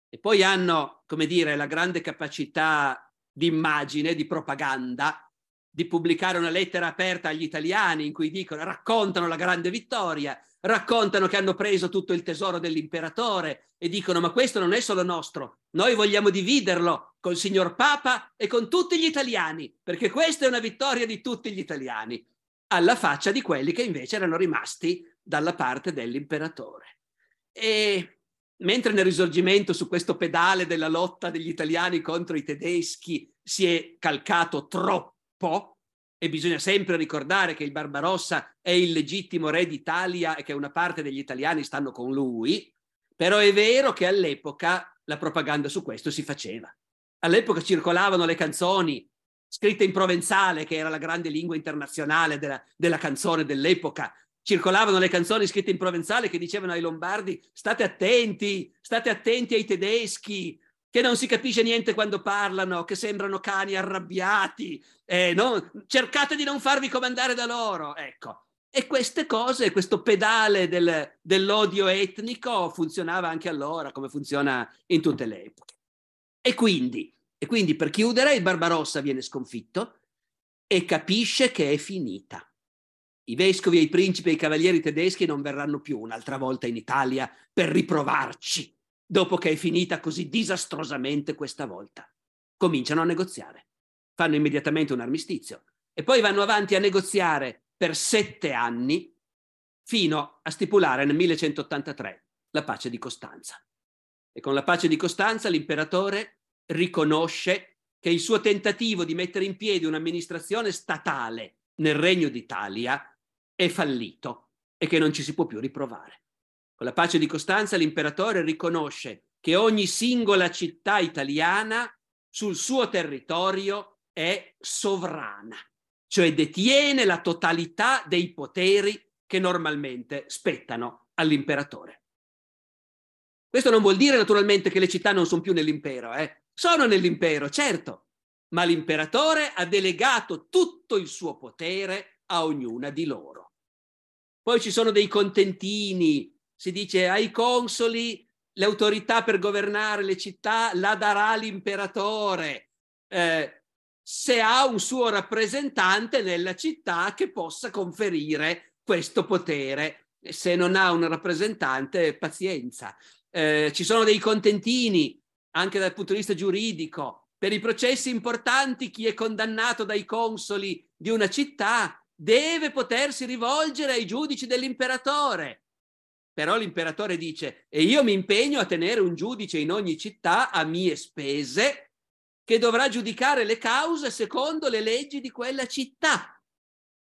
e poi hanno, come dire, la grande capacità di immagine, di propaganda, di pubblicare una lettera aperta agli italiani in cui dicono, raccontano la grande vittoria, raccontano che hanno preso tutto il tesoro dell'imperatore e dicono ma questo non è solo nostro, noi vogliamo dividerlo col signor Papa e con tutti gli italiani, perché questa è una vittoria di tutti gli italiani, alla faccia di quelli che invece erano rimasti dalla parte dell'imperatore. E mentre nel risorgimento su questo pedale della lotta degli italiani contro i tedeschi si è calcato troppo, e bisogna sempre ricordare che il Barbarossa è il legittimo re d'Italia e che una parte degli italiani stanno con lui, però è vero che all'epoca la propaganda su questo si faceva. All'epoca circolavano le canzoni scritte in provenzale, che era la grande lingua internazionale della, della canzone dell'epoca, circolavano le canzoni scritte in provenzale che dicevano ai lombardi state attenti, state attenti ai tedeschi, che non si capisce niente quando parlano, che sembrano cani arrabbiati, eh, no? cercate di non farvi comandare da loro, ecco. E queste cose, questo pedale del, dell'odio etnico funzionava anche allora, come funziona in tutte le epoche. E quindi, e quindi per chiudere, il Barbarossa viene sconfitto e capisce che è finita i vescovi i principi e i cavalieri tedeschi non verranno più un'altra volta in Italia per riprovarci, dopo che è finita così disastrosamente questa volta. Cominciano a negoziare, fanno immediatamente un armistizio e poi vanno avanti a negoziare per sette anni fino a stipulare nel 1183 la pace di Costanza. E con la pace di Costanza l'imperatore riconosce che il suo tentativo di mettere in piedi un'amministrazione statale nel Regno d'Italia è fallito e che non ci si può più riprovare. Con la pace di Costanza l'imperatore riconosce che ogni singola città italiana sul suo territorio è sovrana, cioè detiene la totalità dei poteri che normalmente spettano all'imperatore. Questo non vuol dire naturalmente che le città non sono più nell'impero, eh? sono nell'impero, certo, ma l'imperatore ha delegato tutto il suo potere a ognuna di loro. Poi ci sono dei contentini, si dice ai consoli l'autorità per governare le città la darà l'imperatore. Eh, se ha un suo rappresentante nella città che possa conferire questo potere. Se non ha un rappresentante, pazienza. Eh, ci sono dei contentini anche dal punto di vista giuridico. Per i processi importanti, chi è condannato dai consoli di una città deve potersi rivolgere ai giudici dell'imperatore. Però l'imperatore dice, e io mi impegno a tenere un giudice in ogni città a mie spese, che dovrà giudicare le cause secondo le leggi di quella città.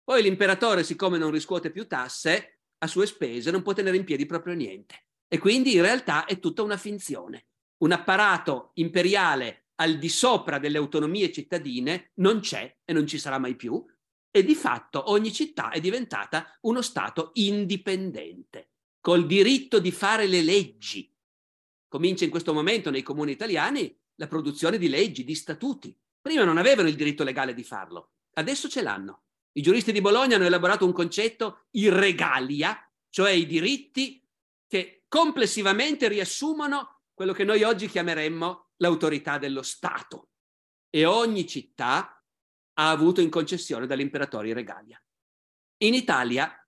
Poi l'imperatore, siccome non riscuote più tasse, a sue spese non può tenere in piedi proprio niente. E quindi in realtà è tutta una finzione. Un apparato imperiale al di sopra delle autonomie cittadine non c'è e non ci sarà mai più, e di fatto ogni città è diventata uno Stato indipendente, col diritto di fare le leggi. Comincia in questo momento nei comuni italiani la produzione di leggi, di statuti. Prima non avevano il diritto legale di farlo, adesso ce l'hanno. I giuristi di Bologna hanno elaborato un concetto, il regalia, cioè i diritti che complessivamente riassumono quello che noi oggi chiameremmo l'autorità dello Stato. E ogni città ha avuto in concessione dall'imperatore regalia. In Italia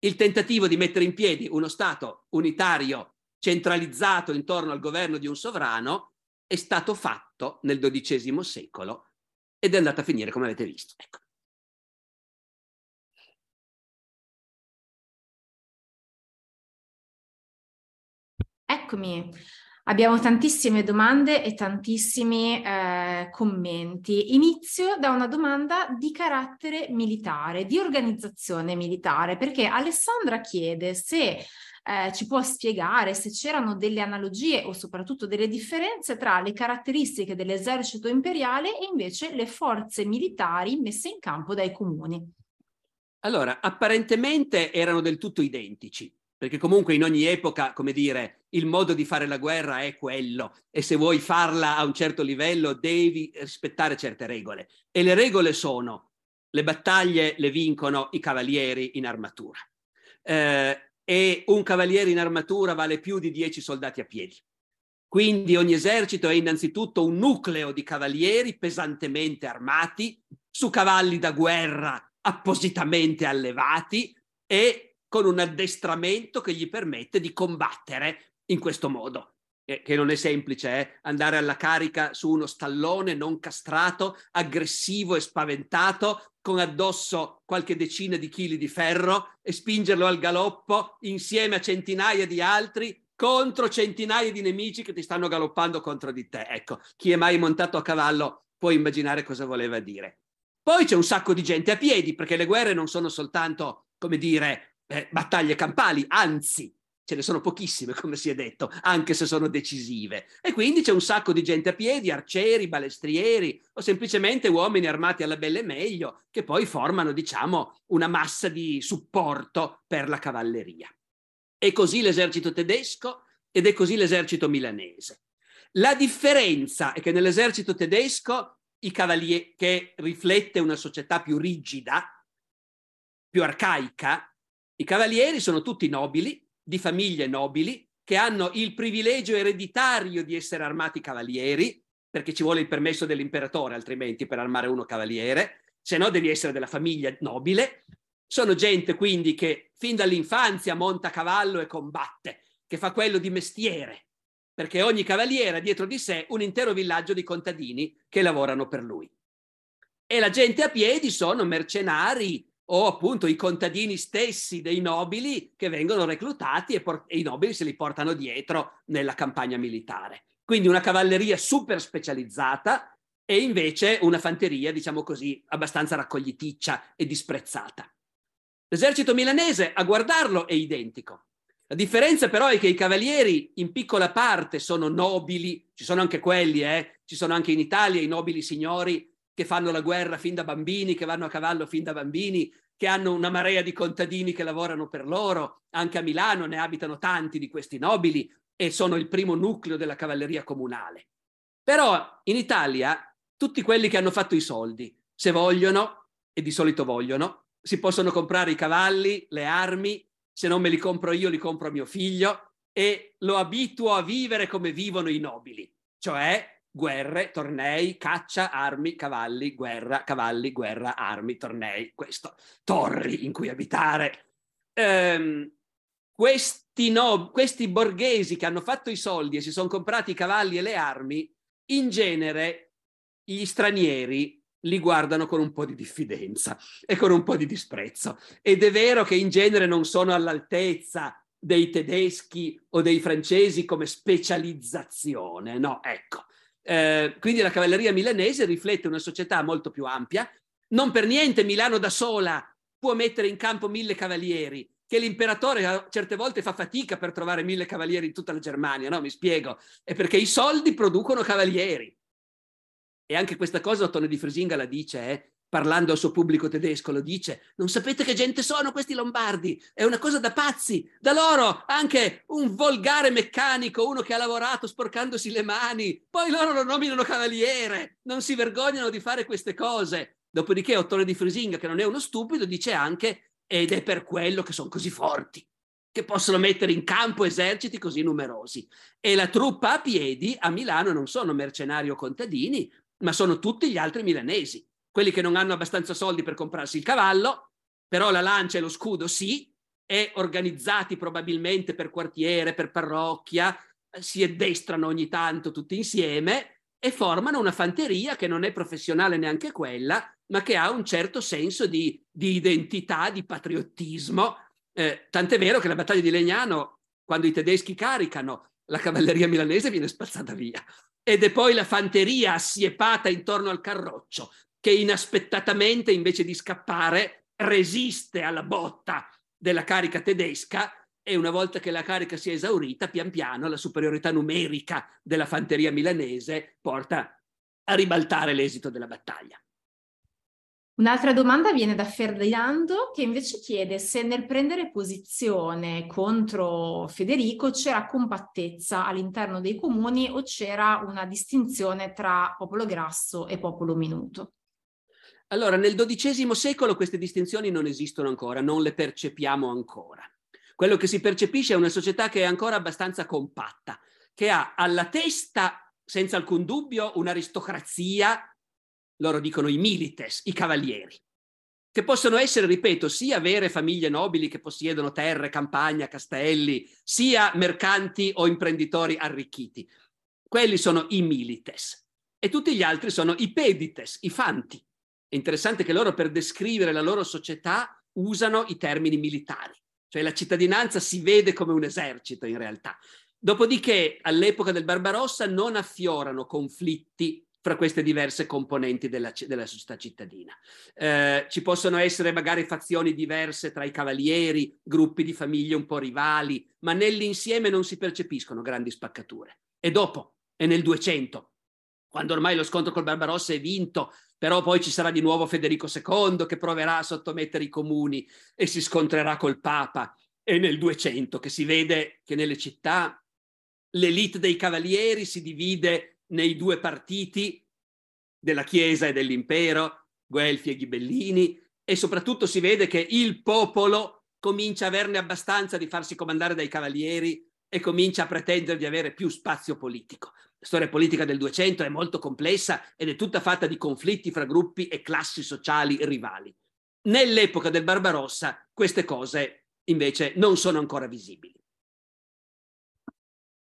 il tentativo di mettere in piedi uno Stato unitario centralizzato intorno al governo di un sovrano è stato fatto nel XII secolo ed è andato a finire come avete visto. Ecco. Eccomi, abbiamo tantissime domande e tantissimi eh, commenti. Inizio da una domanda di carattere militare, di organizzazione militare, perché Alessandra chiede se eh, ci può spiegare se c'erano delle analogie o soprattutto delle differenze tra le caratteristiche dell'esercito imperiale e invece le forze militari messe in campo dai comuni. Allora, apparentemente erano del tutto identici, perché comunque in ogni epoca, come dire, il modo di fare la guerra è quello e se vuoi farla a un certo livello devi rispettare certe regole. E le regole sono le battaglie le vincono i cavalieri in armatura. Eh, e un cavaliere in armatura vale più di dieci soldati a piedi. Quindi ogni esercito è innanzitutto un nucleo di cavalieri pesantemente armati, su cavalli da guerra appositamente allevati e con un addestramento che gli permette di combattere in questo modo che non è semplice, eh? andare alla carica su uno stallone non castrato, aggressivo e spaventato, con addosso qualche decina di chili di ferro e spingerlo al galoppo insieme a centinaia di altri contro centinaia di nemici che ti stanno galoppando contro di te. Ecco, chi è mai montato a cavallo può immaginare cosa voleva dire. Poi c'è un sacco di gente a piedi, perché le guerre non sono soltanto, come dire, eh, battaglie campali, anzi, ce ne sono pochissime, come si è detto, anche se sono decisive. E quindi c'è un sacco di gente a piedi, arcieri, balestrieri o semplicemente uomini armati alla belle meglio, che poi formano, diciamo, una massa di supporto per la cavalleria. È così l'esercito tedesco ed è così l'esercito milanese. La differenza è che nell'esercito tedesco, i cavalieri, che riflette una società più rigida, più arcaica, i cavalieri sono tutti nobili, di famiglie nobili che hanno il privilegio ereditario di essere armati cavalieri, perché ci vuole il permesso dell'imperatore altrimenti per armare uno cavaliere, se no devi essere della famiglia nobile. Sono gente quindi che fin dall'infanzia monta a cavallo e combatte, che fa quello di mestiere, perché ogni cavaliere ha dietro di sé un intero villaggio di contadini che lavorano per lui. E la gente a piedi sono mercenari o appunto i contadini stessi dei nobili che vengono reclutati e, por- e, i nobili se li portano dietro nella campagna militare. Quindi una cavalleria super specializzata e invece una fanteria, diciamo così, abbastanza raccogliticcia e disprezzata. L'esercito milanese, a guardarlo, è identico. La differenza però è che i cavalieri in piccola parte sono nobili, ci sono anche quelli, eh? ci sono anche in Italia i nobili signori che fanno la guerra fin da bambini, che vanno a cavallo fin da bambini, che hanno una marea di contadini che lavorano per loro. Anche a Milano ne abitano tanti di questi nobili e sono il primo nucleo della cavalleria comunale. Però in Italia tutti quelli che hanno fatto i soldi, se vogliono, e di solito vogliono, si possono comprare i cavalli, le armi, se non me li compro io li compro mio figlio e lo abituo a vivere come vivono i nobili, cioè guerre, tornei, caccia, armi, cavalli, guerra, cavalli, guerra, armi, tornei, questo, torri in cui abitare. Ehm, questi, no, questi borghesi che hanno fatto i soldi e si sono comprati i cavalli e le armi, in genere gli stranieri li guardano con un po' di diffidenza e con un po' di disprezzo. Ed è vero che in genere non sono all'altezza dei tedeschi o dei francesi come specializzazione, no, ecco. Eh, quindi la cavalleria milanese riflette una società molto più ampia. Non per niente Milano da sola può mettere in campo mille cavalieri, che l'imperatore certe volte fa fatica per trovare mille cavalieri in tutta la Germania, no? Mi spiego. È perché i soldi producono cavalieri. E anche questa cosa Ottone di Frisinga la dice, eh? Parlando al suo pubblico tedesco, lo dice, non sapete che gente sono questi lombardi, è una cosa da pazzi, da loro anche un volgare meccanico, uno che ha lavorato sporcandosi le mani, poi loro lo nominano cavaliere, non si vergognano di fare queste cose. Dopodiché Ottone di Frisinga, che non è uno stupido, dice anche, ed è per quello che sono così forti, che possono mettere in campo eserciti così numerosi. E la truppa a piedi a Milano non sono mercenari o contadini, ma sono tutti gli altri milanesi quelli che non hanno abbastanza soldi per comprarsi il cavallo, però la lancia e lo scudo sì, e organizzati probabilmente per quartiere, per parrocchia, si addestrano ogni tanto tutti insieme e formano una fanteria che non è professionale neanche quella, ma che ha un certo senso di, di identità, di patriottismo. Eh, tant'è vero che la battaglia di Legnano, quando i tedeschi caricano, la cavalleria milanese viene spazzata via. Ed è poi la fanteria assiepata intorno al carroccio, che inaspettatamente, invece di scappare, resiste alla botta della carica tedesca e una volta che la carica si è esaurita, pian piano la superiorità numerica della fanteria milanese porta a ribaltare l'esito della battaglia. Un'altra domanda viene da Ferdinando che invece chiede se nel prendere posizione contro Federico c'era compattezza all'interno dei comuni o c'era una distinzione tra popolo grasso e popolo minuto. Allora, nel XII secolo queste distinzioni non esistono ancora, non le percepiamo ancora. Quello che si percepisce è una società che è ancora abbastanza compatta, che ha alla testa, senza alcun dubbio, un'aristocrazia, loro dicono i milites, i cavalieri, che possono essere, ripeto, sia vere famiglie nobili che possiedono terre, campagna, castelli, sia mercanti o imprenditori arricchiti. Quelli sono i milites. E tutti gli altri sono i pedites, i fanti è interessante che loro per descrivere la loro società usano i termini militari, cioè la cittadinanza si vede come un esercito in realtà. Dopodiché all'epoca del Barbarossa non affiorano conflitti fra queste diverse componenti della, della società cittadina. Eh, ci possono essere magari fazioni diverse tra i cavalieri, gruppi di famiglie un po' rivali, ma nell'insieme non si percepiscono grandi spaccature. E dopo, è nel 200, quando ormai lo scontro col Barbarossa è vinto, però poi ci sarà di nuovo Federico II che proverà a sottomettere i comuni e si scontrerà col Papa. E nel 200 che si vede che nelle città l'elite dei cavalieri si divide nei due partiti della Chiesa e dell'impero, Guelfi e Ghibellini, e soprattutto si vede che il popolo comincia a averne abbastanza di farsi comandare dai cavalieri e comincia a pretendere di avere più spazio politico. Storia politica del 200 è molto complessa ed è tutta fatta di conflitti fra gruppi e classi sociali rivali. Nell'epoca del Barbarossa queste cose invece non sono ancora visibili.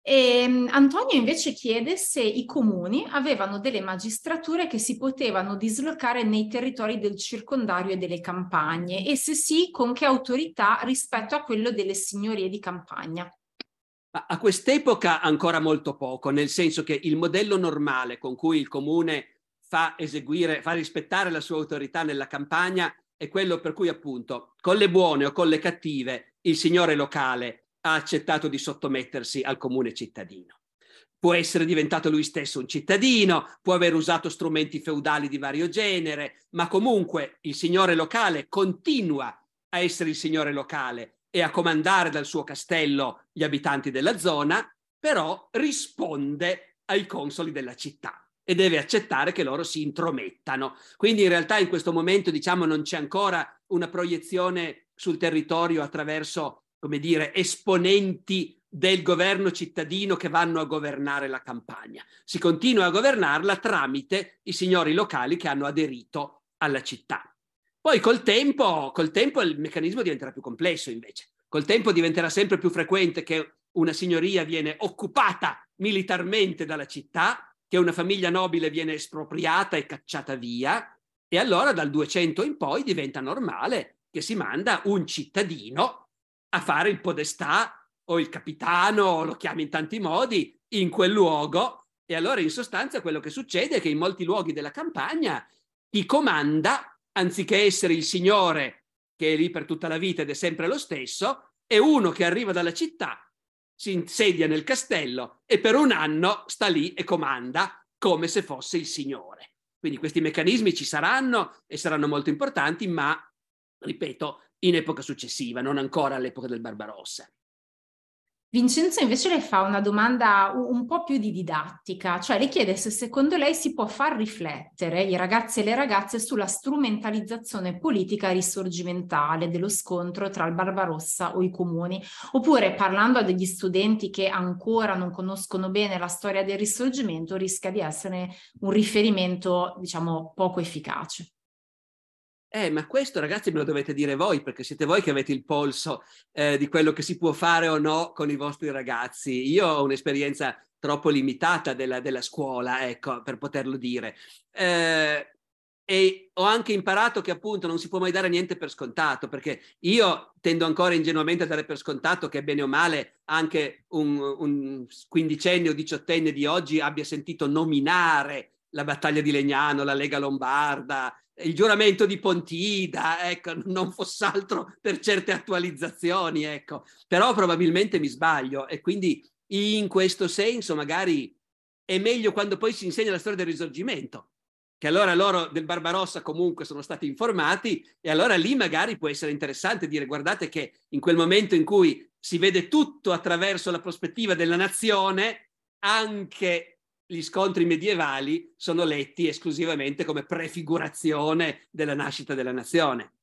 E ehm, Antonio invece chiede se i comuni avevano delle magistrature che si potevano dislocare nei territori del circondario e delle campagne e se sì, con che autorità rispetto a quello delle signorie di campagna. A quest'epoca ancora molto poco, nel senso che il modello normale con cui il comune fa eseguire, fa rispettare la sua autorità nella campagna è quello per cui appunto con le buone o con le cattive il signore locale ha accettato di sottomettersi al comune cittadino. Può essere diventato lui stesso un cittadino, può aver usato strumenti feudali di vario genere, ma comunque il signore locale continua a essere il signore locale e a comandare dal suo castello gli abitanti della zona, però risponde ai consoli della città e deve accettare che loro si intromettano. Quindi in realtà in questo momento diciamo non c'è ancora una proiezione sul territorio attraverso, come dire, esponenti del governo cittadino che vanno a governare la campagna. Si continua a governarla tramite i signori locali che hanno aderito alla città. Poi col tempo, col tempo il meccanismo diventerà più complesso invece. Col tempo diventerà sempre più frequente che una signoria viene occupata militarmente dalla città, che una famiglia nobile viene espropriata e cacciata via, e allora dal 200 in poi diventa normale che si manda un cittadino a fare il podestà o il capitano, lo chiami in tanti modi, in quel luogo. E allora in sostanza quello che succede è che in molti luoghi della campagna chi comanda anziché essere il signore che è lì per tutta la vita ed è sempre lo stesso, è uno che arriva dalla città, si insedia nel castello e per un anno sta lì e comanda come se fosse il signore. Quindi questi meccanismi ci saranno e saranno molto importanti, ma, ripeto, in epoca successiva, non ancora all'epoca del Barbarossa. Vincenzo invece le fa una domanda un po' più di didattica, cioè le chiede se secondo lei si può far riflettere i ragazzi e le ragazze sulla strumentalizzazione politica risorgimentale dello scontro tra il Barbarossa o i comuni, oppure parlando a degli studenti che ancora non conoscono bene la storia del risorgimento rischia di essere un riferimento, diciamo, poco efficace. Eh, ma questo ragazzi me lo dovete dire voi, perché siete voi che avete il polso eh, di quello che si può fare o no con i vostri ragazzi. Io ho un'esperienza troppo limitata della, della scuola, ecco, per poterlo dire. Eh, e ho anche imparato che appunto non si può mai dare niente per scontato, perché io tendo ancora ingenuamente a dare per scontato che bene o male anche un, un quindicenne o diciottenne di oggi abbia sentito nominare la battaglia di Legnano, la Lega Lombarda, il giuramento di Pontida, ecco, non fosse altro per certe attualizzazioni, ecco. Però probabilmente mi sbaglio e quindi in questo senso magari è meglio quando poi si insegna la storia del risorgimento, che allora loro del Barbarossa comunque sono stati informati e allora lì magari può essere interessante dire guardate che in quel momento in cui si vede tutto attraverso la prospettiva della nazione, anche gli scontri medievali sono letti esclusivamente come prefigurazione della nascita della nazione.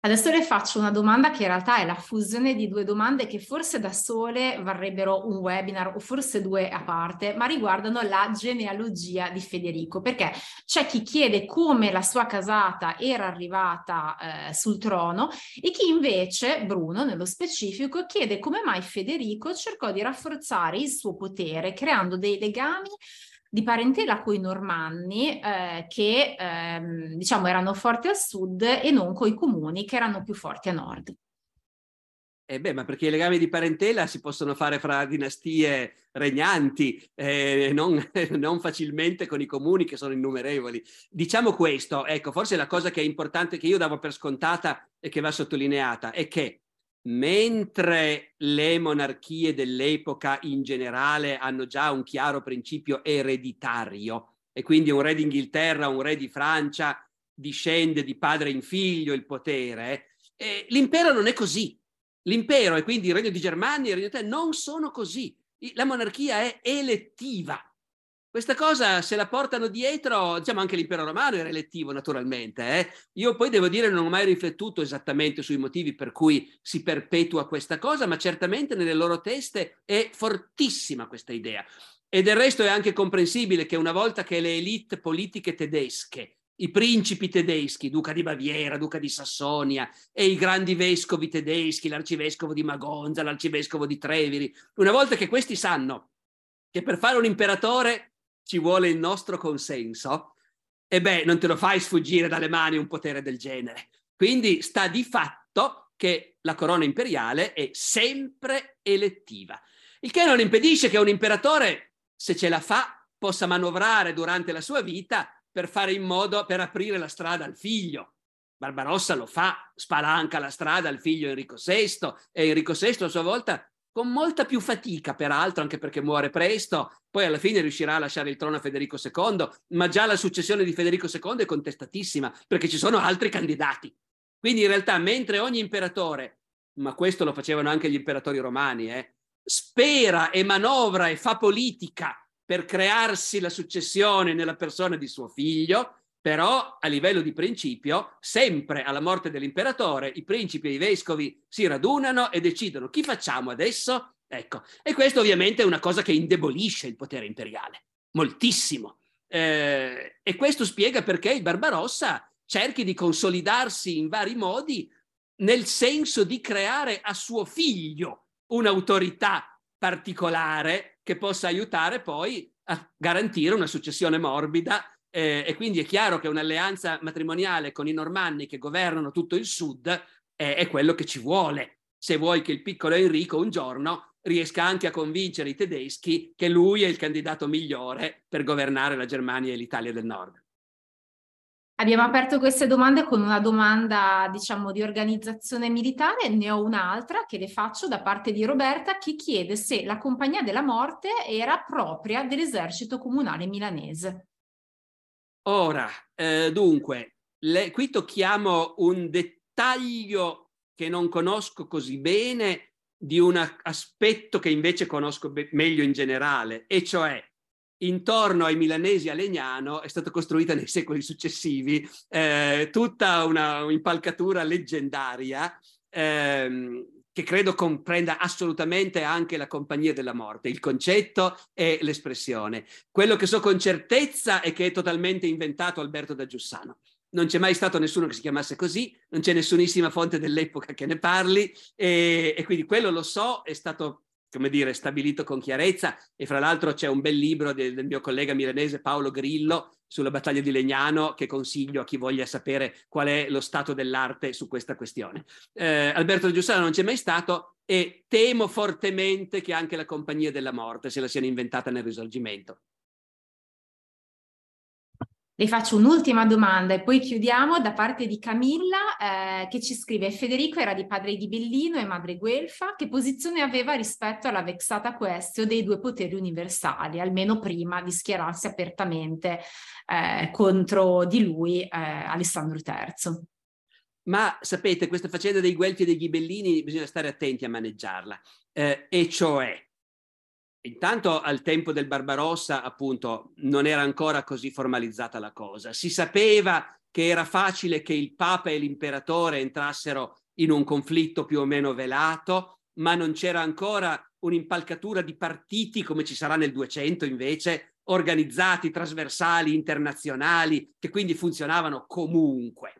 Adesso le faccio una domanda che in realtà è la fusione di due domande che forse da sole varrebbero un webinar o forse due a parte, ma riguardano la genealogia di Federico, perché c'è chi chiede come la sua casata era arrivata eh, sul trono e chi invece, Bruno nello specifico, chiede come mai Federico cercò di rafforzare il suo potere creando dei legami di parentela con i normanni eh, che ehm, diciamo erano forti al sud e non con i comuni che erano più forti a nord. Eh beh, ma perché i legami di parentela si possono fare fra dinastie regnanti, eh, non, non, facilmente con i comuni che sono innumerevoli. Diciamo questo, ecco, forse la cosa che è importante, che io davo per scontata e che va sottolineata, è che mentre le monarchie dell'epoca in generale hanno già un chiaro principio ereditario e quindi un re d'Inghilterra, un re di Francia discende di padre in figlio il potere, eh, l'impero non è così. L'impero e quindi il regno di Germania e il regno di Italia non sono così. La monarchia è elettiva. Questa cosa se la portano dietro, diciamo anche l'impero romano era elettivo naturalmente. Eh? Io poi devo dire non ho mai riflettuto esattamente sui motivi per cui si perpetua questa cosa, ma certamente nelle loro teste è fortissima questa idea. E del resto è anche comprensibile che una volta che le elite politiche tedesche, i principi tedeschi, duca di Baviera, duca di Sassonia e i grandi vescovi tedeschi, l'arcivescovo di Magonza, l'arcivescovo di Treviri, una volta che questi sanno che per fare un imperatore ci vuole il nostro consenso, e beh, non te lo fai sfuggire dalle mani un potere del genere. Quindi sta di fatto che la corona imperiale è sempre elettiva, il che non impedisce che un imperatore, se ce la fa, possa manovrare durante la sua vita per fare in modo per aprire la strada al figlio. Barbarossa lo fa, spalanca la strada al figlio Enrico VI e Enrico VI a sua volta con molta più fatica peraltro, anche perché muore presto, poi alla fine riuscirà a lasciare il trono a Federico II, ma già la successione di Federico II è contestatissima, perché ci sono altri candidati. Quindi in realtà, mentre ogni imperatore, ma questo lo facevano anche gli imperatori romani, eh, spera e manovra e fa politica per crearsi la successione nella persona di suo figlio, però a livello di principio, sempre alla morte dell'imperatore, i principi e i vescovi si radunano e decidono chi facciamo adesso? Ecco, e questo ovviamente è una cosa che indebolisce il potere imperiale, moltissimo. Eh, e questo spiega perché il Barbarossa cerchi di consolidarsi in vari modi nel senso di creare a suo figlio un'autorità particolare che possa aiutare poi a garantire una successione morbida eh, e quindi è chiaro che un'alleanza matrimoniale con i normanni che governano tutto il sud eh, è quello che ci vuole. Se vuoi che il piccolo Enrico un giorno riesca anche a convincere i tedeschi che lui è il candidato migliore per governare la Germania e l'Italia del Nord. Abbiamo aperto queste domande con una domanda, diciamo, di organizzazione militare. Ne ho un'altra che le faccio da parte di Roberta che chiede se la Compagnia della Morte era propria dell'esercito comunale milanese. Ora, eh, dunque, le, qui tocchiamo un dettaglio che non conosco così bene di un aspetto che invece conosco be- meglio in generale, e cioè intorno ai milanesi a Legnano è stata costruita nei secoli successivi eh, tutta una impalcatura leggendaria ehm, che credo comprenda assolutamente anche la compagnia della morte, il concetto e l'espressione. Quello che so con certezza è che è totalmente inventato Alberto da Giussano. Non c'è mai stato nessuno che si chiamasse così, non c'è nessunissima fonte dell'epoca che ne parli e, e quindi quello lo so, è stato come dire, stabilito con chiarezza e fra l'altro c'è un bel libro del, del, mio collega milanese Paolo Grillo sulla battaglia di Legnano che consiglio a chi voglia sapere qual è lo stato dell'arte su questa questione. Eh, Alberto Giussano non c'è mai stato e temo fortemente che anche la compagnia della morte se la siano inventata nel risorgimento. Le faccio un'ultima domanda e poi chiudiamo da parte di Camilla eh, che ci scrive Federico era di padre di Bellino e madre Guelfa, che posizione aveva rispetto alla vexata questio dei due poteri universali, almeno prima di schierarsi apertamente eh, contro di lui eh, Alessandro III? Ma sapete, questa faccenda dei Guelfi e dei Ghibellini bisogna stare attenti a maneggiarla, eh, e cioè Intanto al tempo del Barbarossa, appunto, non era ancora così formalizzata la cosa. Si sapeva che era facile che il Papa e l'imperatore entrassero in un conflitto più o meno velato, ma non c'era ancora un'impalcatura di partiti come ci sarà nel 200 invece, organizzati, trasversali, internazionali, che quindi funzionavano comunque.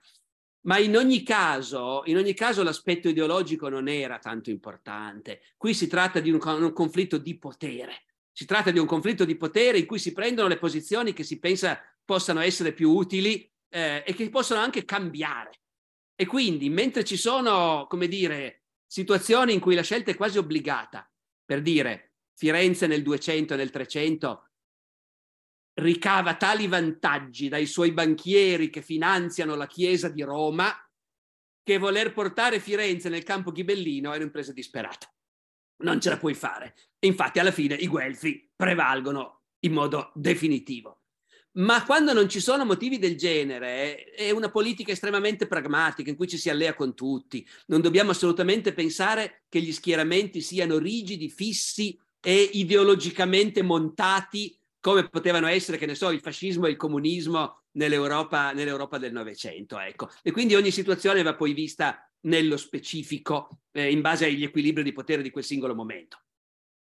Ma in ogni caso, in ogni caso l'aspetto ideologico non era tanto importante. Qui si tratta di un, un, conflitto di potere. Si tratta di un conflitto di potere in cui si prendono le posizioni che si pensa possano essere più utili eh, e che possono anche cambiare. E quindi, mentre ci sono, come dire, situazioni in cui la scelta è quasi obbligata, per dire Firenze nel 200 e nel 300 ricava tali vantaggi dai suoi banchieri che finanziano la Chiesa di Roma che voler portare Firenze nel campo ghibellino è un'impresa disperata. Non ce la puoi fare. Infatti alla fine i guelfi prevalgono in modo definitivo. Ma quando non ci sono motivi del genere, è una politica estremamente pragmatica in cui ci si allea con tutti. Non dobbiamo assolutamente pensare che gli schieramenti siano rigidi, fissi e ideologicamente montati come potevano essere, che ne so, il fascismo e il comunismo nell'Europa, nell'Europa del Novecento. Ecco. E quindi ogni situazione va poi vista nello specifico, eh, in base agli equilibri di potere di quel singolo momento.